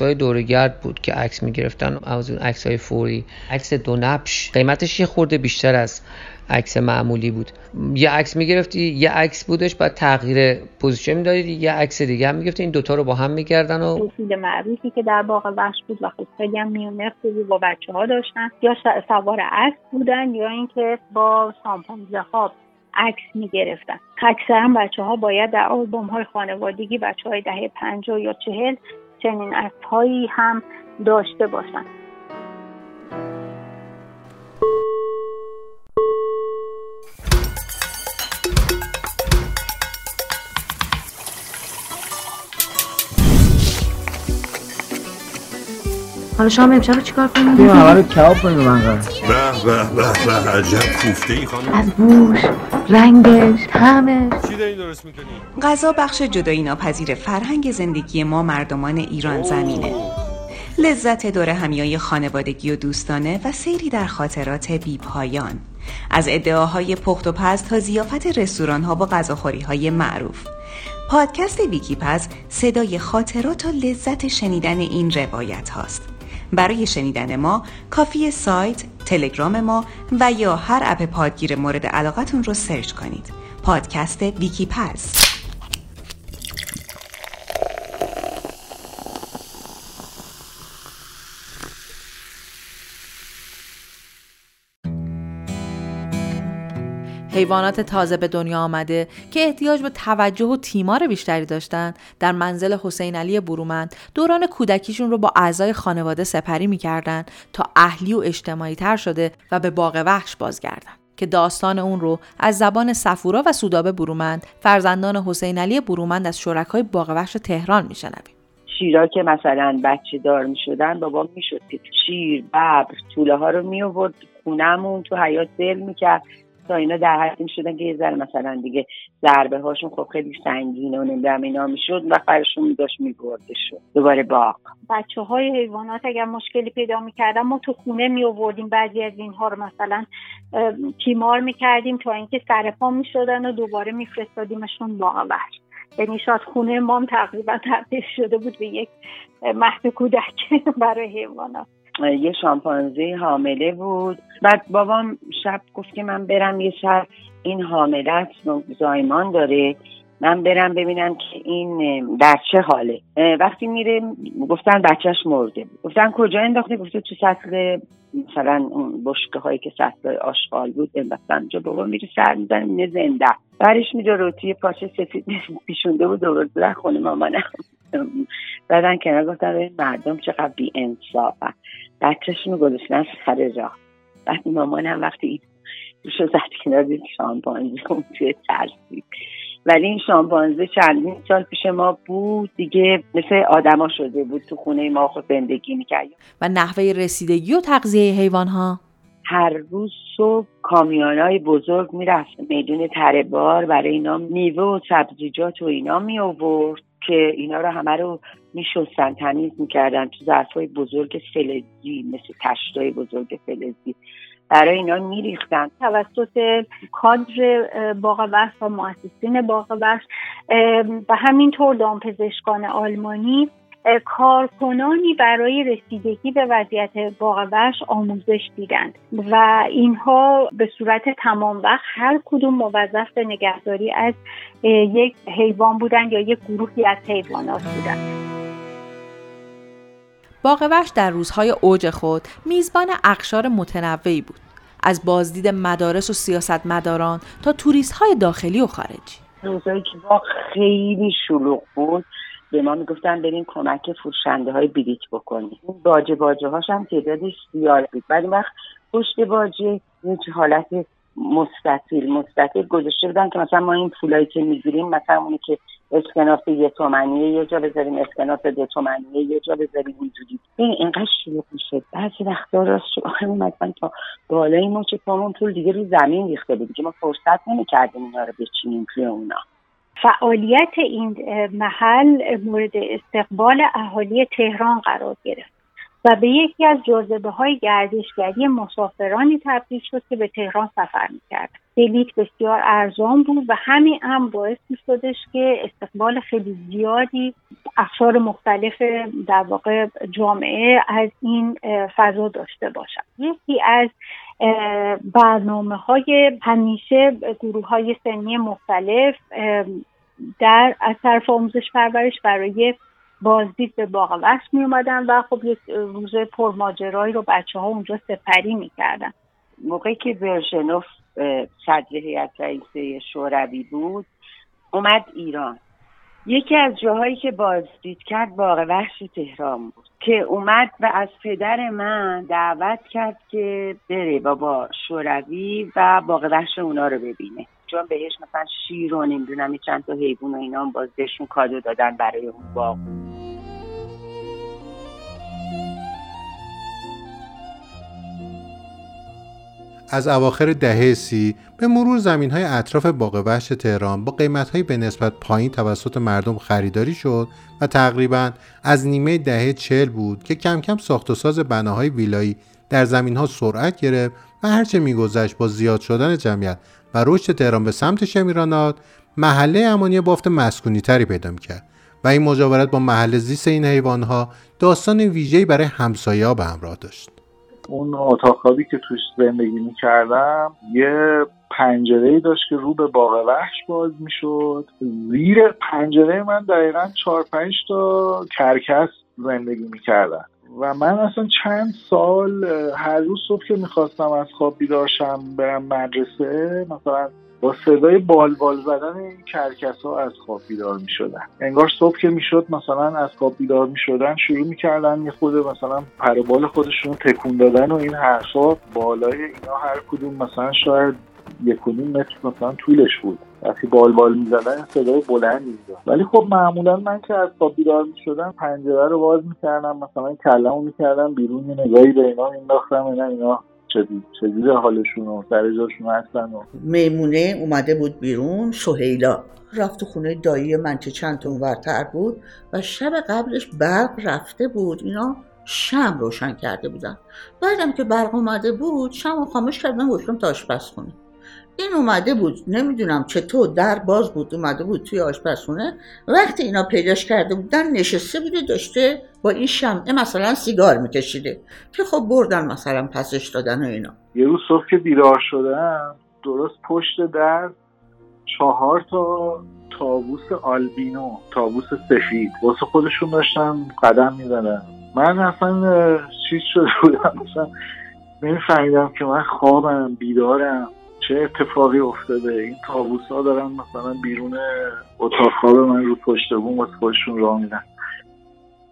S10: های دوره‌گرد بود که عکس می‌گرفتن از اون عکس های فوری. عکس دو نبش. قیمتش یه خورده بیشتر از عکس معمولی بود. یه عکس می‌گرفتی یه عکس بودش بعد تغییر position می‌دادی یه عکس دیگه هم می‌گرفتی. این دوتا رو با هم می‌کردن و
S3: اصول معروفی که در باغ وحش بود و خب خیلی هم میونه خوبی با بچه ها داشتن. یا سوار اسب بودن یا اینکه با سامپانزه ها عکس می گرفتن اکثرا بچه ها باید در آلبوم های خانوادگی بچه های دهه پنجاه یا چهل چنین عکس هایی هم داشته باشند
S2: حالا شام امشب چیکار کنیم؟
S8: بیا همه رو کباب کنیم من به
S13: به به به عجب کوفته ای خانم.
S2: از بوش رنگش طعمش
S13: چی داری درست می‌کنی؟
S14: غذا بخش جدایی ناپذیر فرهنگ زندگی ما مردمان ایران زمینه. لذت دور همیای خانوادگی و دوستانه و سیری در خاطرات بی پایان از ادعاهای پخت و پز تا زیافت رستوران ها با غذاخوری های معروف. پادکست ویکی پز صدای خاطرات و لذت شنیدن این روایت هاست. برای شنیدن ما کافی سایت، تلگرام ما و یا هر اپ پادگیر مورد علاقتون رو سرچ کنید. پادکست ویکی پز
S2: حیوانات تازه به دنیا آمده که احتیاج به توجه و تیمار بیشتری داشتند در منزل حسین علی برومند دوران کودکیشون رو با اعضای خانواده سپری می‌کردند تا اهلی و اجتماعی تر شده و به باغ وحش بازگردند که داستان اون رو از زبان صفورا و سودابه برومند فرزندان حسین علی برومند از شرکای باغ وحش تهران میشنویم.
S7: شیرا که مثلا بچه دار می شدن بابا می شد شیر ببر طوله ها رو می آورد خونهمون تو حیات دل می کرد اینا در حد شدن که یه ذره مثلا دیگه ضربه هاشون خب خیلی سنگینه و نمی‌دونم اینا می‌شد و فرشون داشت شد. دوباره باغ
S3: بچه های حیوانات اگر مشکلی پیدا می‌کردن ما تو خونه می آوردیم بعضی از اینها رو مثلا تیمار می‌کردیم تا اینکه سرپا می‌شدن و دوباره میفرستادیمشون باغ یعنی شاید خونه ما تقریبا تبدیل شده بود به یک مهد کودک [LAUGHS] برای حیوانات.
S7: یه شامپانزه حامله بود. بعد بابام شب گفت که من برم یه شب. این حامله زایمان داره. من برم ببینم که این در چه حاله. وقتی میره گفتن بچهش مرده. گفتن کجا انداخته؟ گفته تو سطل مثلا اون بشکه هایی که سطل آشغال بود. انداختن اونجا. بابا میره سر می‌زنه مینه زنده. برش میره رو توی پاچه سفید [LAUGHS] پیشونده بود. دوباره خونه مامانم. بعدن کنار گفتن این مردم چقدر بی انصافن. بچهش رو گذاشتن سر راه. بعد مامانم وقتی این روشو زد کنار دید شامپانزی اون توی ترسید. ولی این شامپانزه چندین سال پیش ما بود دیگه مثل آدما شده بود تو خونه ما خود زندگی می‌کرد
S2: و نحوه رسیدگی و تغذیه حیوان ها
S7: هر روز صبح کامیون های بزرگ می‌رفت. میدون تره بار برای اینا میوه و سبزیجات و اینا می آورد که اینا رو همه رو میشستن تمیز می‌کردن تو ظرفای بزرگ فلزی مثل تشتای بزرگ فلزی. برای اینا میریختن.
S3: توسط کادر باغ وحش و مؤسسین باغ و همینطور دامپزشکان آلمانی کارکنانی برای رسیدگی به وضعیت باغ وحش آموزش دیدند و اینها به صورت تمام وقت هر کدوم موظف به نگهداری از یک حیوان بودند یا یک گروهی از حیوانات بودند
S2: باغ وحش در روزهای اوج خود میزبان اقشار متنوعی بود از بازدید مدارس و سیاستمداران تا توریست های داخلی و خارجی.
S7: روزایی که باغ خیلی شلوغ بود به ما می‌گفتن بریم کمک فروشنده های بلیت بکنیم. این باجه باجه هاش هم تعدادش زیاد بود. ولی وقت پشت باجه یک حالت مستطیل مستطیل گذاشته بودن که مثلا ما این پولایی که می‌گیریم مثلا اونی که اسکناس یه تومنیه یه جا بذاریم اسکناس دو تومنیه یه جا بذاریم اینجوری. این اینقدر شلوغ میشه بعضی وقتا راست شو مثلا تا بالای مچ پامون پول دیگه رو زمین ریخته بود که ما فرصت نمی‌کردیم اینا رو بچینیم توی اونا.
S3: فعالیت این محل مورد استقبال اهالی تهران قرار گرفت و به یکی از جاذبه های گردشگری مسافرانی تبدیل شد که به تهران سفر می‌کرد. بلیت بسیار ارزان بود و همین هم باعث می که استقبال خیلی زیادی افشار مختلف در واقع جامعه از این فضا داشته باشد یکی از برنامه های همیشه گروه های سنی مختلف در از طرف آموزش پرورش برای بازدید به باغ وحش می اومدن و خب یک روز پرماجرایی رو بچه ها اونجا سپری می‌کردن.
S7: موقعی که برژنوف صدر هیئت رئیسه شوروی بود اومد ایران. یکی از جاهایی که بازدید کرد باغ وحش تهران بود. که اومد و از پدر من دعوت کرد که بره بابا شوروی و باغ وحش اونا رو ببینه. چون بهش مثلا شیر و نمی‌دونم چند تا حیوان و اینا هم باز بهشون کادو دادن برای اون باغ.
S1: از اواخر دهه سی به مرور زمین های اطراف باغ وحش تهران با قیمت های به نسبت پایین توسط مردم خریداری شد و تقریبا از نیمه دهه چل بود که کم کم ساخت و ساز بناهای ویلایی در زمین ها سرعت گرفت و هرچه میگذشت با زیاد شدن جمعیت و رشد تهران به سمت شمیرانات محله امانی بافت مسکونی تری پیدا می‌کرد و این مجاورت با محل زیست این حیوان ها داستان ویژه‌ای برای همسایه به همراه داشت.
S9: اون اتاق که توش زندگی می‌کردم یه پنجره داشت که رو به باغ وحش باز می‌شد. زیر پنجره من دقیقا چهار پنج تا کرکس زندگی می‌کردن. و من اصلا چند سال هر روز صبح که می‌خواستم از خواب بیدارشم برم مدرسه مثلا با صدای بال زدن این کرکس ها از خواب بیدار می شدن انگار صبح که می شد مثلا از خواب بیدار می شدن شروع می کردن یه خود مثلا پر بال خودشون تکون دادن و این حرفا بالای اینا هر کدوم مثلا شاید یک و متر مثلا طولش بود. وقتی بال بال می‌زدن صدای بلندی می‌داد ولی خب معمولا من که از خواب بیدار می‌شدم پنجره رو باز می‌کردم مثلا کلمو می‌کردم بیرون یه نگاهی به اینا مینداختم اینا اینا چجوری حالشون و سر جاشون هستن و
S5: میمونه اومده بود بیرون سهیلا. رفت خونه دایی من که چند تا ورتر بود و شب قبلش برق رفته بود. اینا شم روشن کرده بودن. بعدم که برق اومده بود شم خاموش کردن گفتم تا آشپزخونه این اومده بود نمی‌دونم چطور در باز بود اومده بود توی آشپزخونه. وقتی اینا پیداش کرده بودن نشسته بوده داشته با این شمعه مثلا سیگار میکشیده. که خب بردن مثلا پسش دادن و اینا.
S9: یه روز صبح که بیدار شدم درست پشت در چهار تا تابوس آلبینو تابوس سفید. واسه خودشون داشتن قدم می‌زنن من اصلا چیز شده بودم. مثلا نمیفهمیدم که من خوابم بیدارم. چه اتفاقی افتاده؟ این تابوس ها دارن مثلا بیرون اتاق خواب من رو پشت بوم واسه خودشون راه میدن.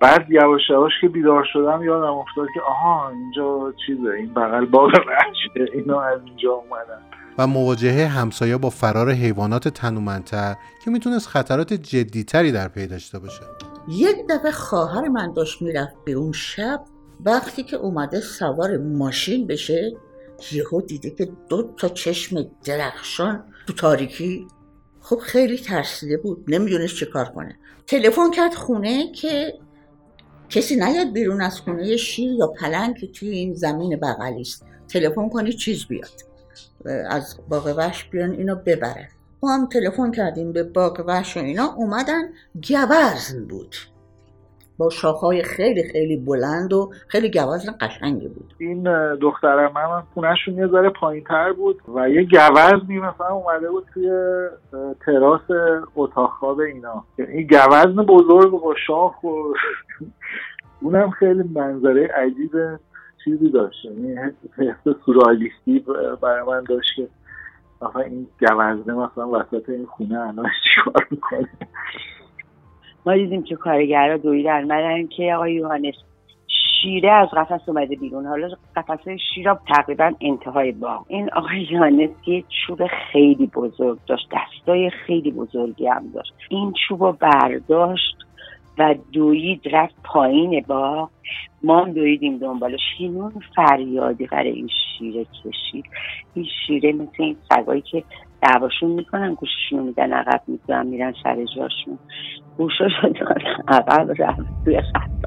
S9: بعد یواش یواش که بیدار شدم یادم افتاد که آها اینجا چیزه این بغل باغ وحشه اینا از اینجا اومدن.
S1: و مواجهه همسایه با فرار حیوانات تنومندتر که می‌تونست خطرات جدیتری در پی داشته باشه.
S5: یک دفعه خواهر من داشت می‌رفت به اون شب وقتی که اومده سوار ماشین بشه یهو دیده که دو تا چشم درخشان تو تاریکی. خب خیلی ترسیده بود. نمی‌دونست چه کار کنه. تلفن کرد خونه که کسی نیاد بیرون از خونه شیر یا پلنگ که توی این زمین بغلی است. تلفن کنی چیز بیاد. از باغ وحش بیان اینو ببرن. ما هم تلفن کردیم به باغ وحش و اینا. اومدن گوزن بود. با شاخهای خیلی خیلی بلند و خیلی گوزن قشنگی بود.
S9: این دخترم من خونهشون یه ذره پایین تر بود و یه گوزنی مثلا اومده بود توی تراس اتاق خواب اینا. این گوزن بزرگ با شاخ و [LAUGHS] اونم خیلی منظره عجیب چیزی داشت. یعنی حس سورالیستی برای من داشت که این گوزنه مثلا وسط این خونه الان چیکار می‌کنه؟
S7: ما دیدیم که کارگرها دویدن. مدن که آقای یوهانس شیره از قفس اومده بیرون. حالا قفس شیره تقریبا انتهای باغ. این آقای یوهانس یه چوب خیلی بزرگ داشت. دستای خیلی بزرگی هم داشت. این چوب رو برداشت و دوید رفت پایین باغ. ما هم دویدیم دنبالش. هیمون فریادی برای این شیره کشید. این شیره مثل این سگایی که دعواشون می‌کنن گوششون میدن عقب میدن میرن سر جاشون. گوشش دادن عقب رفت توی خط.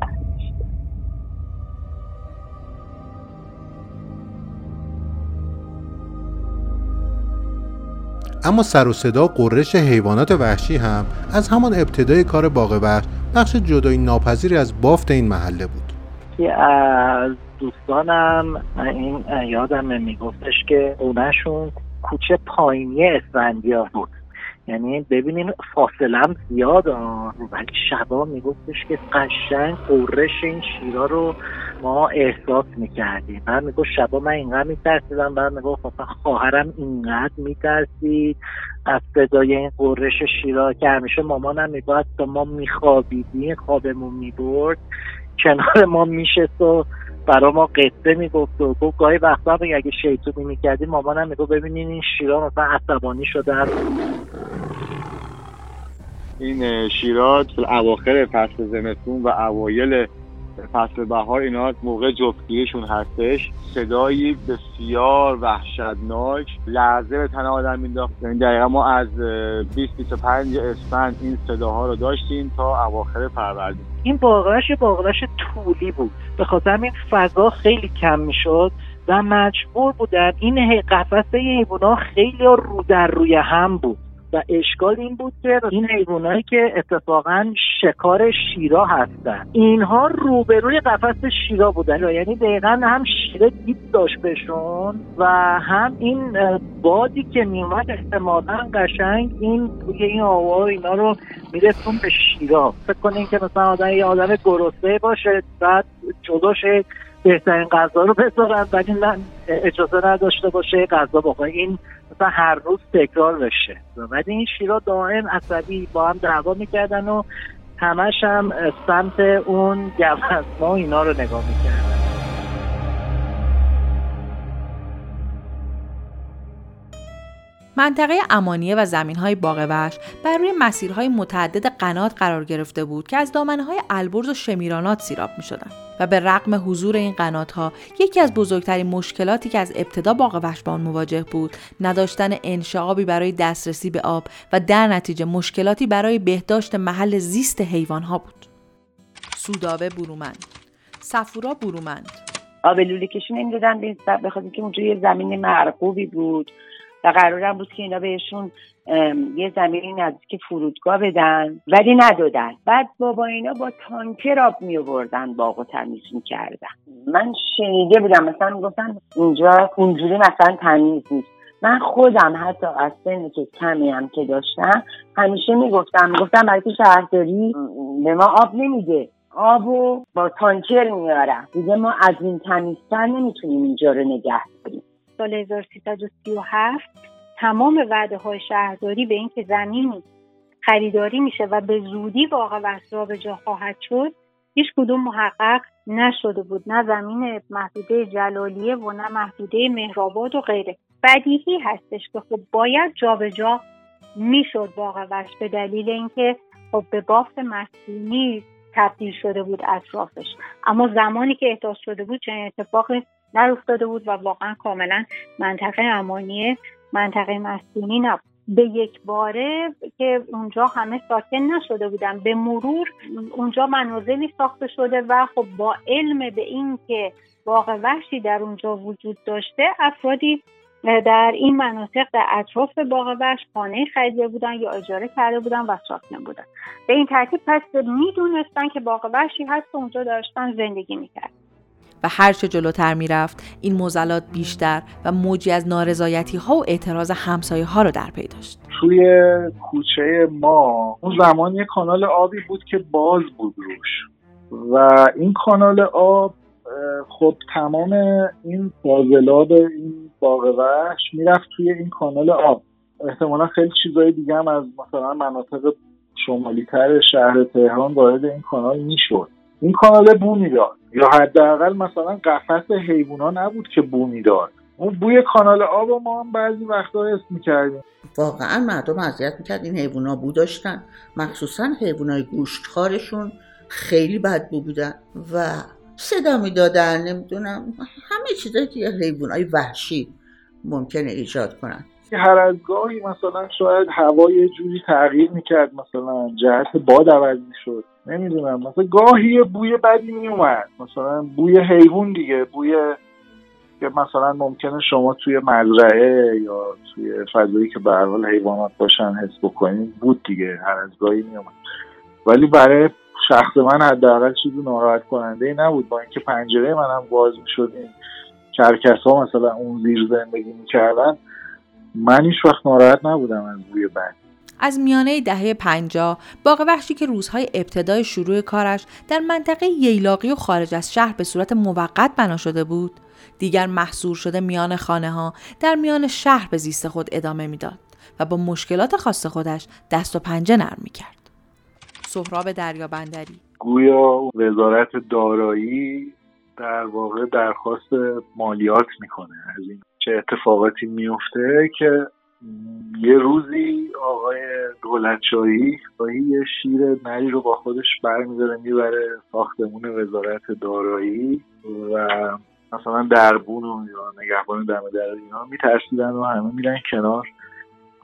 S1: اما سر و صدا قررش حیوانات وحشی هم از همان ابتدای کار باغ وحش بخش جدایی ناپذیری از بافت این محله بود.
S8: از دوستانم این یادم میگفتش که اونشون کوچه پایینی اسفندیار بود. یعنی ببینین فاصله زیاد ولی شبا میگفتش که قشنگ قررش این شیرا رو ما احساس می‌کردیم. بعد می‌گفت شبا من اینقدر میترسیدم. بعد می‌گفت مثلا خواهرم اینقدر میترسید. از صدای این قررش شیرا که همیشه مامانم می‌گفت تا ما میخوابیدیم خوابمون می‌برد کنار ما میشست و برا ما قصه می‌گفت و گفت گاهی وقتا اگه شیطونی می‌کردیم مامانم می‌گفت ببینین این شیرا مثلا عصبانی شده
S11: این شیرات اواخر فصل زمستون و اوایل فصل بهار اینا موقع جفتگیشون هستش. صدایی بسیار وحشتناک. لحظه به تن آدم مینداخت یعنی دقیقا ما از 20 25 اسفند این صداها رو داشتیم تا اواخر فروردین.
S8: این باغرش باغرش طولی بود. به خاطر این فضا خیلی کم می‌شد و مجبور بودن. این قفسه حیوانات خیلی رو در روی هم بود. و اشکال این بود که این حیوانایی که اتفاقا شکار شیرا هستن. اینها روبروی قفس شیرا بودن. یعنی دقیقا هم شیره دید داشت بهشون و هم این بادی که میومد احتمالا قشنگ این توی این آوا اینا رو میرسون به شیرا. فکر کنین که مثلا آدم یه آدم گرسنه باشه بعد جلوش بهترین غذا رو بذارن ولی من اجازه نداشته باشه غذا بخوره این مثلا هر روز تکرار بشه. ولی این شیرا دائم عصبی با هم دعوا می‌کردن و همش هم سمت اون گوزما اینا رو نگاه می‌کردن.
S2: منطقه امانیه و زمین های باغ وحش بر روی مسیرهای متعدد قنات قرار گرفته بود که از دامنه های البرز و شمیرانات سیراب می شدن. و به رغم حضور این قنات ها یکی از بزرگترین مشکلاتی که از ابتدا باغ وحش با مواجه بود نداشتن انشعابی برای دسترسی به آب و در نتیجه مشکلاتی برای بهداشت محل زیست حیوان ها بود. سودابه برومند. سفورا برومند.
S7: آب لوله کشی نمی‌دادن به خاطر که اونجا یه زمین مرغوبی بود. و قرارم بود که اینا بهشون یه زمینی نزدیک فرودگاه بدن ولی ندادن. بعد بابا اینا با تانکر آب می آوردن باغ و تمیز می‌کردن. من شنیده بودم مثلا می‌گفتن اینجا اونجوری مثلا تمیز نیست. من خودم حتی از سن که کمی هم که داشتم همیشه می‌گفتم می‌گفتم برای که شهرداری به ما آب نمیده. آبو با تانکر میارم دیگه ما از این تمیزتر نمی‌تونیم اینجا رو نگه داریم.
S3: سال 1337 تمام وعده های شهرداری به اینکه زمینی خریداری میشه و به زودی واقع و به جا خواهد شد هیچ کدوم محقق نشده بود. نه زمین محدوده جلالیه و نه محدوده مهرآباد و غیره. بدیهی هستش که خب باید جابجا می‌شد واقع به دلیل اینکه خب به بافت مسکونی تبدیل شده بود اطرافش. اما زمانی که احداث شده بود چنین اتفاقی افتاده بود و واقعا کاملا منطقه امانی منطقه مسکونی نبود. به یک باره که اونجا همه ساکن نشده بودن. به مرور اونجا منازلی ساخته شده و خب با علم به این که باغ وحشی در اونجا وجود داشته افرادی در این مناطق در اطراف باغ وحش خانه خریده بودن یا اجاره کرده بودن و ساکن بودن. به این ترتیب پس می‌دونستن که باغ وحشی هست و اونجا داشتن زندگی می‌کرد
S2: و هرچه جلوتر می‌رفت این موزلات بیشتر و موجی از نارضایتی ها و اعتراض همسایه ها رو در پی داشت.
S9: توی کوچه ما اون زمان یه کانال آبی بود که باز بود روش. و این کانال آب خب تمام این فاضلاب این باغ وحش می‌رفت توی این کانال آب. احتمالا خیلی چیزهای دیگه هم از مثلا مناطق شمالی تر شهر تهران وارد این کانال می‌شد. این کانال بو می‌داد یا حداقل مثلا قفس حیوونا نبود که بو می‌داد اون بوی کانال آب و ما هم بعضی وقتا حس می‌کردیم.
S5: واقعا مردم اذیت می‌کرد این حیوونا بو داشتن. مخصوصا حیوانای گوشتخارشون خیلی بد بو بودن و صدا می‌دادن نمی‌دونم همه چیزایی که حیوانای وحشی ممکنه ایجاد کنن.
S9: هر از گاهی مثلا شاید هوا یه جوری تغییر می‌کرد مثلا جهت باد عوض می‌شد. نمی‌دونم. مثلا گاهی بوی بدی میومد مثلا بوی حیوان دیگه. بوی که مثلا ممکنه شما توی مزرعه یا توی فضایی که به حال حیوانات باشن حس بکنید بود دیگه. هر از گاهی میومد ولی برای شخص من حداقل چیزی ناراحت کننده نبود. با اینکه پنجره منم باز می‌شد این کرکس ها مثلا اون زیر زندگی می‌کردن من هیچ وقت ناراحت نبودم از بوی بد.
S2: از میانه دهه 50 باغ وحشی که روزهای ابتدای شروع کارش در منطقه ییلاقی و خارج از شهر به صورت موقت بنا شده بود. دیگر محصور شده میان خانه ها در میان شهر به زیست خود ادامه می‌داد و با مشکلات خاص خودش دست و پنجه نرم می‌کرد. سهراب دریا بندری
S9: گویا وزارت دارایی در واقع درخواست مالیات می‌کنه. از این چه اتفاقاتی میفته که یه روزی آقای دولتشاهی گاهی یه شیر نری رو با خودش برمیداره می‌بره ساختمون وزارت دارایی و مثلا دربون و یا نگهبان دم در اینا میترسیدن و همه میرن کنار.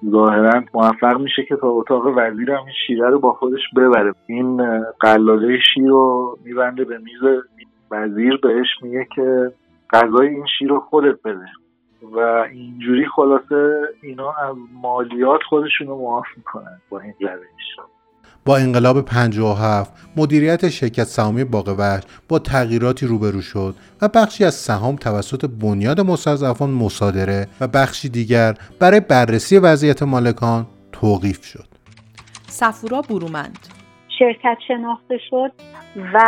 S9: ظاهرا موفق میشه که تا اتاق وزیر هم این شیره رو با خودش ببره. این قلاده شیر رو میبنده به میز وزیر بهش میگه که غذای این شیر رو خودت بده. و اینجوری خلاصه اینا از مالیات خودشون رو معاف می‌کنن با این روش
S1: با انقلاب 57 مدیریت شرکت سهامی باغ وحش با تغییراتی روبرو شد و بخشی از سهام توسط بنیاد مستضعفان مصادره و بخشی دیگر برای بررسی وضعیت مالکان توقیف شد.
S2: سفورا برومند
S3: شرکت شناخته شد و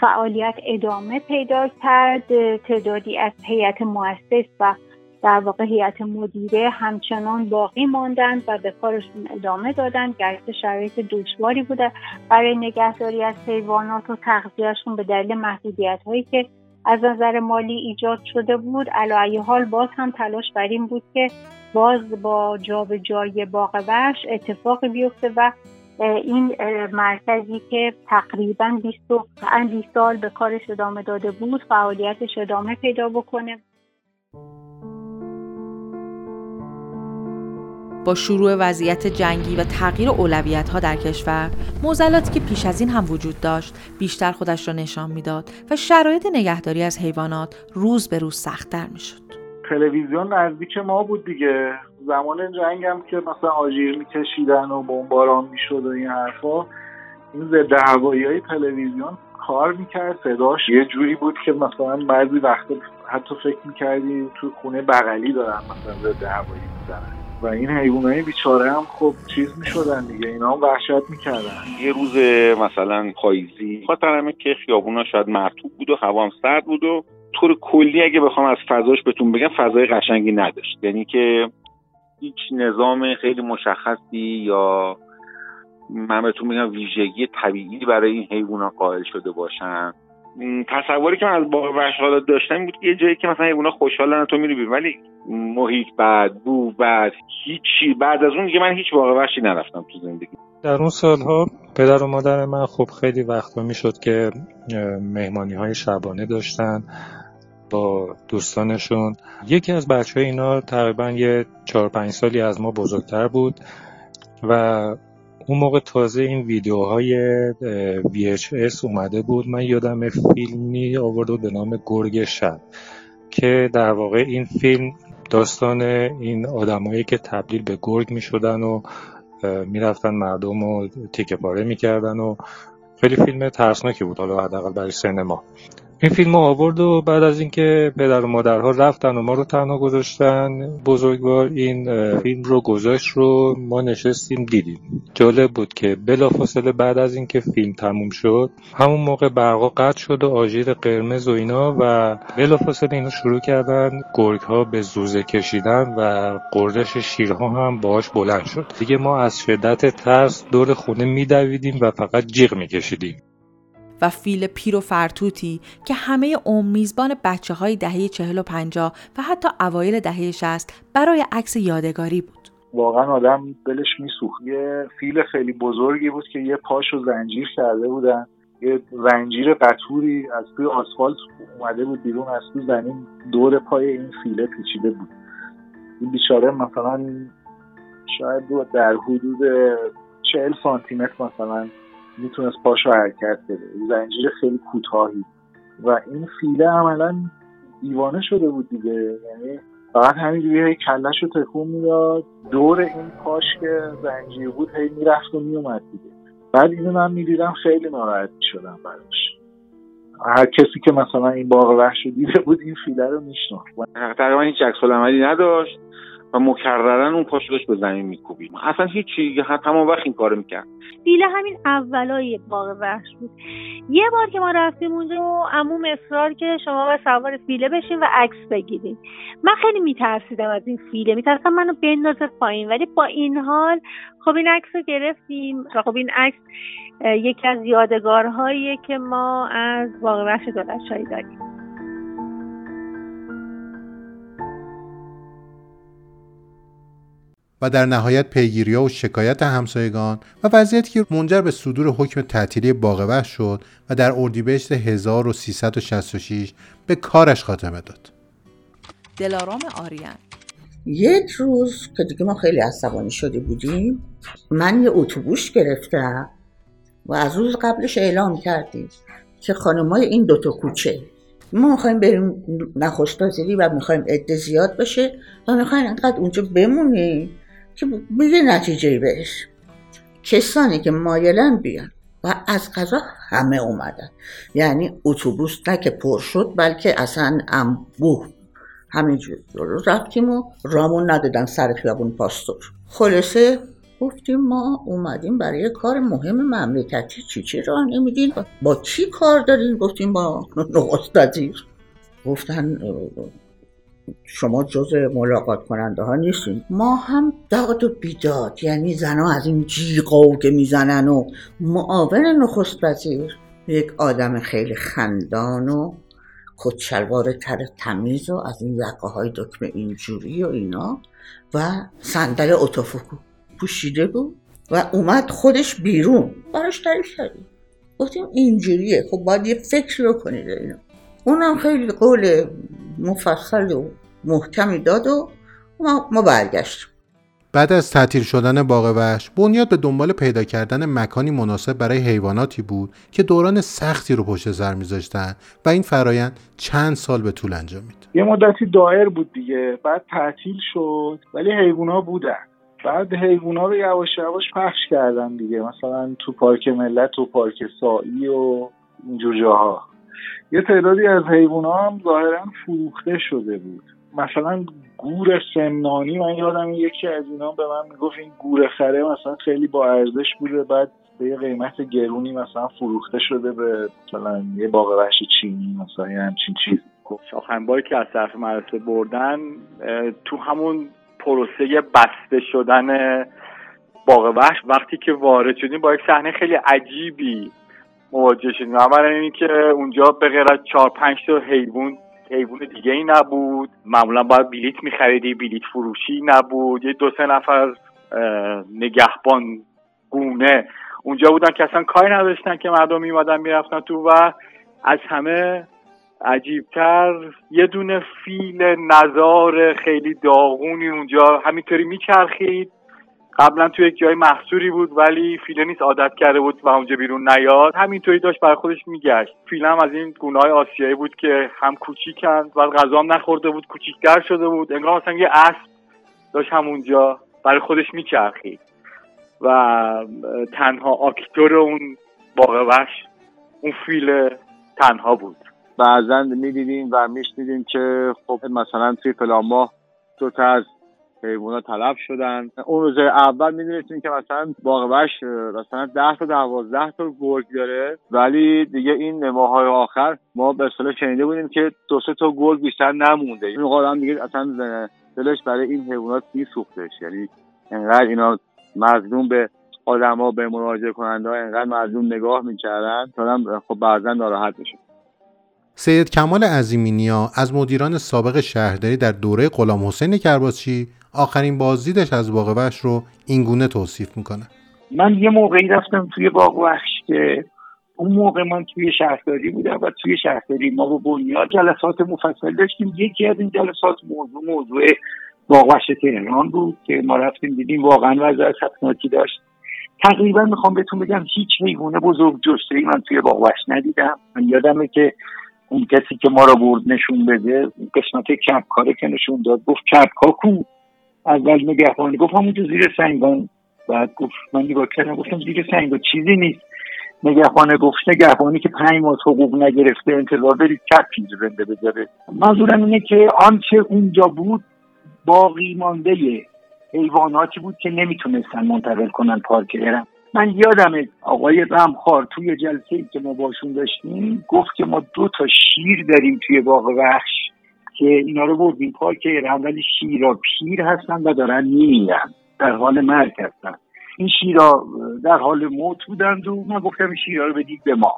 S3: فعالیت ادامه پیدا کرد. تعدادی از هیئت مؤسس و در واقع هیئت مدیره همچنان باقی ماندند و به کارشون ادامه دادند. گرچه شرایط دشواری بوده برای نگهداری از حیوانات و تغذیهشون به دلیل محدودیت هایی که از نظر مالی ایجاد شده بود. علایه حال باز هم تلاش بر این بود که باز با جابجایی باغ وحش اتفاقی بیفته و این مرکزی که تقریبا 20 سال به کارش ادامه داده بود فعالیتش ادامه پیدا بکنه.
S2: با شروع وضعیت جنگی و تغییر اولویت ها در کشور موزلاتی که پیش از این هم وجود داشت بیشتر خودش را نشان می‌داد و شرایط نگهداری از حیوانات روز به روز سختتر می‌شد.
S9: تلویزیون نزدیک ما بود دیگه. زمان جنگ هم که مثلا آژیر میکشیدن و بمباران می‌شد و این حرفا این ضد هوایی های تلویزیون کار می‌کرد. صداش یه جوری بود که مثلا بعضی وقتا حتی فکر می‌کردی تو خونه بغلی دارن مثلا ضد هوایی می‌زنن. و این حیوانای بیچاره هم خب چیز می‌شدن دیگه. اینا هم وحشت می‌کردن.
S15: یه روز مثلا پاییزی خاطر که خیابونا شاید مرتوب بود و هوا سرد بود و طور کلی اگه بخوام از فضاش بهتون بگم فضای قشنگی نداشت. یعنی که هیچ نظام خیلی مشخصی یا من بهتون میگم ویژگی طبیعی برای این حیوانات قائل شده باشن. تصوری که من از باغ وحش داشتم بود یه جایی که مثلا حیونا خوشحالن تو میری ولی محیط بعد بو بعد هیچی. بعد از اون دیگه من هیچ باغ وحشی نرفتم تو زندگی.
S16: در اون سالها پدر و مادر من خب خیلی وقتا می‌شد که مهمانی های شبانه داشتن با دوستانشون. یکی از بچه های اینا تقریبا یه چهار پنج سالی از ما بزرگتر بود و اون موقع تازه این ویدیوهای VHS اومده بود. من یادم فیلمی آورده به نام گرگ شب که در واقع این فیلم داستان این آدمایی که تبدیل به گرگ می شدن و می‌رفتن مردم رو تیکه پاره می‌کردن و خیلی فیلم ترسناکی بود حالا حداقل برای سینما. این فیلم رو آورد و بعد از اینکه پدر و مادرها رفتن و ما رو تنها گذاشتن بزرگوار این فیلم رو گذاشت رو ما نشستیم دیدیم. جالب بود که بلافاصله بعد از اینکه فیلم تموم شد همون موقع برقا قطع شد و آژیر قرمز و اینا و بلافاصله اینا شروع کردن گرگ ها به زوزه کشیدن و قردش شیرها هم باهاش بلند شد. دیگه ما از شدت ترس دور خونه میدویدیم و فقط جیغ میکشیدیم.
S2: و فیل پیر و فرتوتی که همه عمر میزبان بچه های دهه چهل و پنجاه و حتی اوایل دهه شست برای عکس یادگاری بود.
S9: واقعا آدم دلش میسوخت. یه فیل خیلی بزرگی بود که یه پاشو زنجیر کرده بودن. یه زنجیر قطوری از توی آسفالت اومده بود بیرون از توی زمین دور پای این فیله پیچیده بود. این بیچاره مثلا شاید در حدود چهل سانتی مثلا. می‌تونست پاشو حرکت بده. زنجیر خیلی کوتاهی. و این فیله عملا دیوانه شده بود دیگه. یعنی فقط همینجوری هی کلش رو تکون می‌داد. دور این پاش که زنجیر بود هی می‌رفت و میومد دیگه. بعد اینو من می‌دیدم خیلی ناراحت می‌شدم براش. هر کسی که مثلا این باغ وحش رو دیده بود این فیله رو میشناخت.
S15: تقریبا هیچ عکس عملی نداشت. و مکررن اون پاشو داشت به زمین میکوبید. اصلا هیچی تمام وقت این کارو می‌کرد.
S6: فیله همین اولای باغ وحش بود. یه بار که ما رفتیم اونجا و عموم اصرار که شما و سوار فیله بشین و عکس بگیریم من خیلی میترسیدم از این فیله. میترسم منو بندازه پایین. ولی با این حال خب این عکس رو گرفتیم و خب این عکس یکی از یادگارهاییه که ما از باغ وحش دولتشاهی داریم.
S1: و در نهایت پیگیری و شکایت همسایگان و وضعیتی که منجر به صدور حکم تعطیلی باغ شد و در اردیبهشت 1366 به کارش خاتمه داد.
S2: دلارام آریان
S5: یک روز که دیگه ما خیلی عصبانی شده بودیم من یه اتوبوس گرفتم و از روز قبلش اعلام کردیم که خانمای این دوتا کوچه ما می‌خوایم بریم نخست و می‌خوایم عده زیاد بشه و می‌خوایم انقدر اونجا بمونیم که به نتیجه بهش؟ کسانی که مایلن بیان و از غذا همه اومدن. یعنی اتوبوس نه که پر شد بلکه اصلا انبوه همینجور رفتیم و رامون ندادن سر خیابون پاستور. خلاصه گفتیم ما اومدیم برای کار مهم مملکتی. چی چی راه نمیدین؟ با چی کار دارین؟ گفتیم با نخست گفتن شما جز ملاقات کننده ها نیستین. ما هم داد و بیداد. یعنی زنها از این جیغا که می‌زنن و معاون نخست وزیر. یک آدم خیلی خندان و کچلوار تر تمیز و از این یقه های دکمه اینجوری و اینا و صندل اتوفوکو پوشیده بود و اومد خودش بیرون. براش تعریف کردیم. گفتیم اینجوریه. خب باید یه فکر رو کنید اینو. اونم خیلی قول مفصل و محکمی داد و ما, ما برگشتیم.
S1: بعد از تعطیل شدن باغ وحش بنیاد به دنبال پیدا کردن مکانی مناسب برای حیواناتی بود که دوران سختی رو پشت سر میذاشتن و این فرایند چند سال به طول انجامید
S17: یه مدتی دایر بود دیگه بعد تعطیل شد ولی حیوونا بودن. بعد حیوونا رو یواش یواش پخش کردن دیگه مثلا تو پارک ملت و پارک سایی و اینجور جاها. یه تعدادی از حیوونا هم ظاهرا فروخته شده بود. مثلا گور سمنانی من یادم یکی از اینا به من می‌گفت این گور خره مثلا خیلی با ارزش بوده بعد به یه قیمت گرونی مثلا فروخته شده به مثلا یه باغ وحش چینی مثلا یه همچین چیز.
S18: شاخنباری که از طرف مدرسه بردن تو همون پروسه بسته شدن باغ وحش وقتی که وارد شدیم با یک صحنه خیلی عجیبی مواجه شدیم. اولا اینکه اونجا به غیر از چهار پنج تا حیوان حیوان دیگه ای نبود. معمولا باید بلیت میخریدی بلیت فروشی نبود. یه دو سه نفر نگهبان گونه اونجا بودن که اصلا کاری نداشتن که مردم میمادن می‌رفتن تو و از همه عجیبتر یه دونه فیل نزار خیلی داغونی اونجا. همینطوری میچرخید. قبلا توی یک جای محصوری بود ولی فیله نیست عادت کرده بود و اونجا بیرون نیاد. همینطوری داشت برای خودش میگشت. فیله هم از این گونه های آسیایی بود که هم کوچیکن و غذا هم نخورده بود کوچیکتر شده بود. انگار مثلا یه اسب داشت همونجا برای خودش میچرخید و تنها آکتور اون باغ وحش اون فیل تنها بود.
S11: بعضا می‌دیدیم و میشنیدیم که خب مثلا توی فلان ماه دو تا از حیوانات تلف شدن. اون روز اول می‌دونستیم که مثلا باغ وحش مثلا ده تا دوازده تا گرگ داره. ولی دیگه این ماهای آخر ما به اصطلاح شنیده بودیم که دو سه تا گرگ بیشتر نمونده. این آدم دیگه اصلا دلش برای این حیوانات میسوختش. یعنی انقدر اینا مظلوم به آدما به مراجعه کننده ها انقدر مظلوم نگاه می‌کردن تا خب بعضا ناراحت میشه.
S1: سید کمال عظیمینیا از مدیران سابق شهرداری در دوره غلام حسین آخرین بازدیدش از باغ وحش رو اینگونه توصیف می‌کنه.
S17: من یه موقعی رفتم توی باغ وحش که اون موقع من توی شهرداری بودم و توی شهرداری ما با بنیاد جلسات مفصل داشتیم. یکی از این جلسات موضوع موضوع باغ وحش تهران بود که ما رفتیم دیدیم واقعا وضع خطرناکی داشت. تقریبا می‌خوام بهتون بگم هیچ حیوان بزرگ جسته من توی باغ وحش ندیدم. من یادمه که اون کسی که ما رو برد نشون بده قسمت کپکاره که نشون داد گفت کپکا کو اول نگهبانی گفت همونجا زیر سنگان بعد گفت من نگاه کردم گفتم زیر سنگان چیزی نیست. نگهبانه گفت نگهبانی که پنج ماه حقوق نگرفته انتظار کپ اینجا زنده بذاره. منظورم اینه که آنچه اونجا بود باقی مانده حیواناتی بود که نمی‌تونستن منتقل کنن پارک ارم من یادم آقای رمخار توی جلسه ای که ما باشون داشتیم گفت که ما دو تا شیر داریم توی باغ وحش. که اینا رو بردیم پارک ارم ولی شیرا پیر هستن و دارن میمیرن در حال مرگ هستن. این شیرا در حال موت بودند و من گفتم این شیرا رو بدید به ما.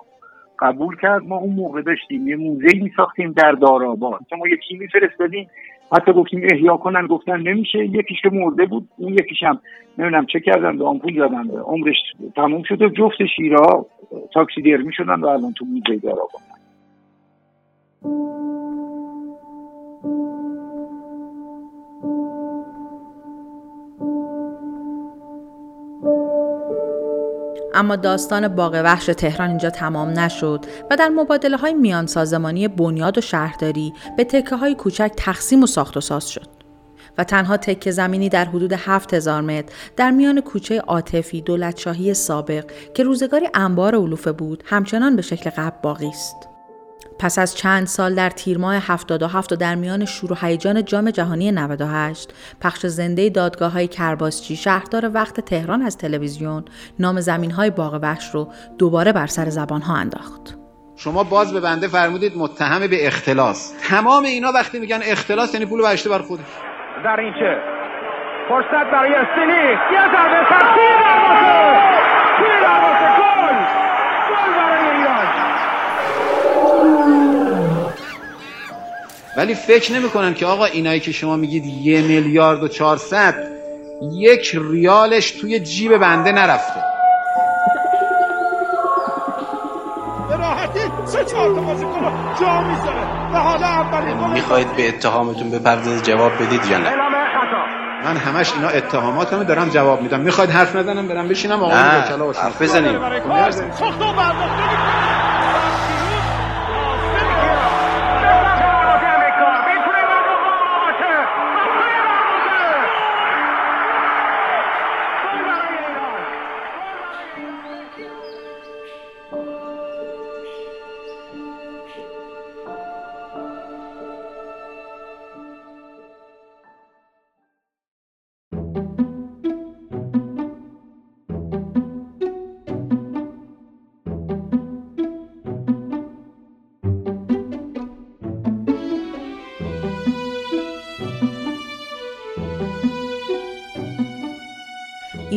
S17: قبول کرد ما اون موقع داشتیم یه موزه می ساختیم در داراباد ما یکی میفرستادیم حتی گفتیم احیا کنن گفتن نمیشه. یکیش که مرده بود اون یکیش هم نمی‌دونم چه کردن به آمپول دادن عمرش تموم شد و جفت شیرا تاکسی درمی شدن و الان تو موزه داراباد
S2: اما داستان باغ وحش تهران اینجا تمام نشد و در مبادله های میان سازمانی بنیاد و شهرداری به تکه های کوچک تقسیم و ساخت و ساز شد. و تنها تکه زمینی در حدود 7000 متر در میان کوچه عاطفی دولتشاهی سابق که روزگاری انبار علوفه بود همچنان به شکل قبل باقی است. پس از چند سال در تیر ماه 77 و در میان شور و هیجان جام جهانی 98 پخش زنده دادگاه های کرباسچی شهردار وقت تهران از تلویزیون نام زمین های باغ وحش رو دوباره بر سر زبان ها انداخت.
S19: شما باز به بنده فرمودید متهم به اختلاس. تمام اینا وقتی میگن اختلاس یعنی پول برشته بر خودش.
S20: در این چه؟ فرصت برای استیلی یه ضربه سر تیر دروازه گل گل برای ایران
S19: ولی فکر نمی‌کنن که آقا اینایی که شما میگید یه میلیارد و چهارصد یک ریالش توی جیب بنده نرفته.
S21: می‌خواید به اتهامتون بپردازید جواب بدید یا نه؟
S19: من همش اینا اتهاماتمو دارم جواب میدم. می‌خواید حرف نزنم برم بشینم آقای
S21: نه،
S19: وکلا باشم.
S21: حرف بزنیم.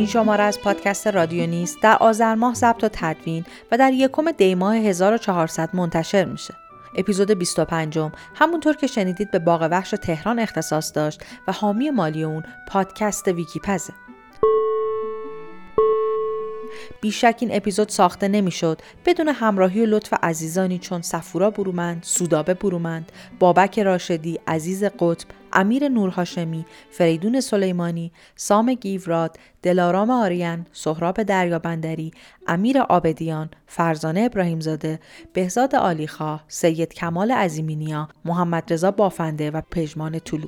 S2: این شماره از پادکست رادیو نیست در آذر ماه ضبط و تدوین و در یکم دی ماه 1400 منتشر میشه. اپیزود 25 همونطور که شنیدید به باغ وحش تهران اختصاص داشت و حامی مالی اون پادکست ویکیپزه. بیشک این اپیزود ساخته نمی‌شد بدون همراهی و لطف عزیزانی چون سفورا برومند، سودابه برومند، بابک راشدی، عزیز قطب، امیر نورهاشمی، فریدون سلیمانی، سام گیوراد، دلارام آریان، سهراب دریابندری، امیر آبدیان، فرزانه ابراهیمزاده، بهزاد عالیخواه، سید کمال عظیمینیا، محمد رضا بافنده و پژمان طلو.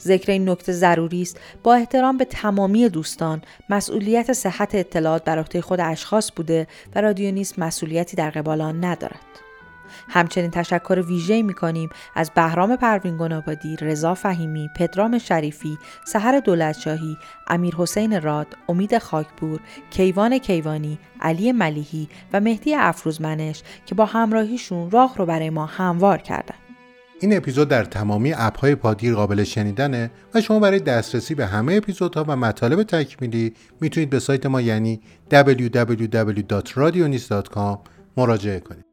S2: ذکر این نکته ضروری است با احترام به تمامی دوستان مسئولیت صحت اطلاعات بر عهده خود اشخاص بوده و رادیو نیست مسئولیتی در قبال آن ندارد همچنین تشکر ویژه‌ای می‌کنیم از بهرام پروین گنابادی، رضا فهیمی، پدرام شریفی، سحر دولتشاهی، امیر حسین راد، امید خاکپور، کیوان کیوانی، علی ملیحی و مهدی افروزمنش که با همراهیشون راه رو برای ما هموار کردند.
S1: این اپیزود در تمامی اپهای پادگیر قابل شنیدنه و شما برای دسترسی به همه اپیزودها و مطالب تکمیلی می‌تونید به سایت ما یعنی www.radionis.com مراجعه کنید.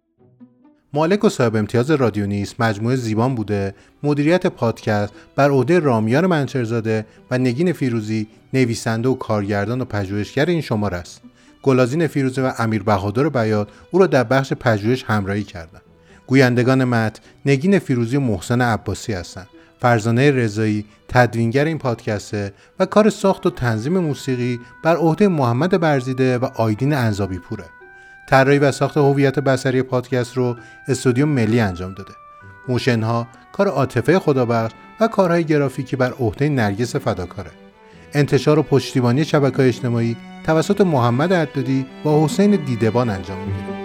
S1: مالک و صاحب امتیاز رادیو نیست مجموعه زیبان بوده مدیریت پادکست بر عهده رامیان منچرزاده و نگین فیروزی نویسنده و کارگردان و پژوهشگر این شماره است. گلازین فیروزی و امیر بهادر بیاد او را در بخش پژوهش همراهی کردند. گویندگان مت نگین فیروزی و محسن عباسی هستند. فرزانه رضایی تدوینگر این پادکسته و کار ساخت و تنظیم موسیقی بر عهده محمد برزیده و آیدین انزابی پوره طراحی و ساخت هویت بصری پادکست رو استودیو ملی انجام داده. موشنها کار عاطفه خدابخش و کارهای گرافیکی بر عهده نرگس فداکاره. انتشار و پشتیبانی شبکه اجتماعی توسط محمد عدادی و حسین دیدبان انجام میده.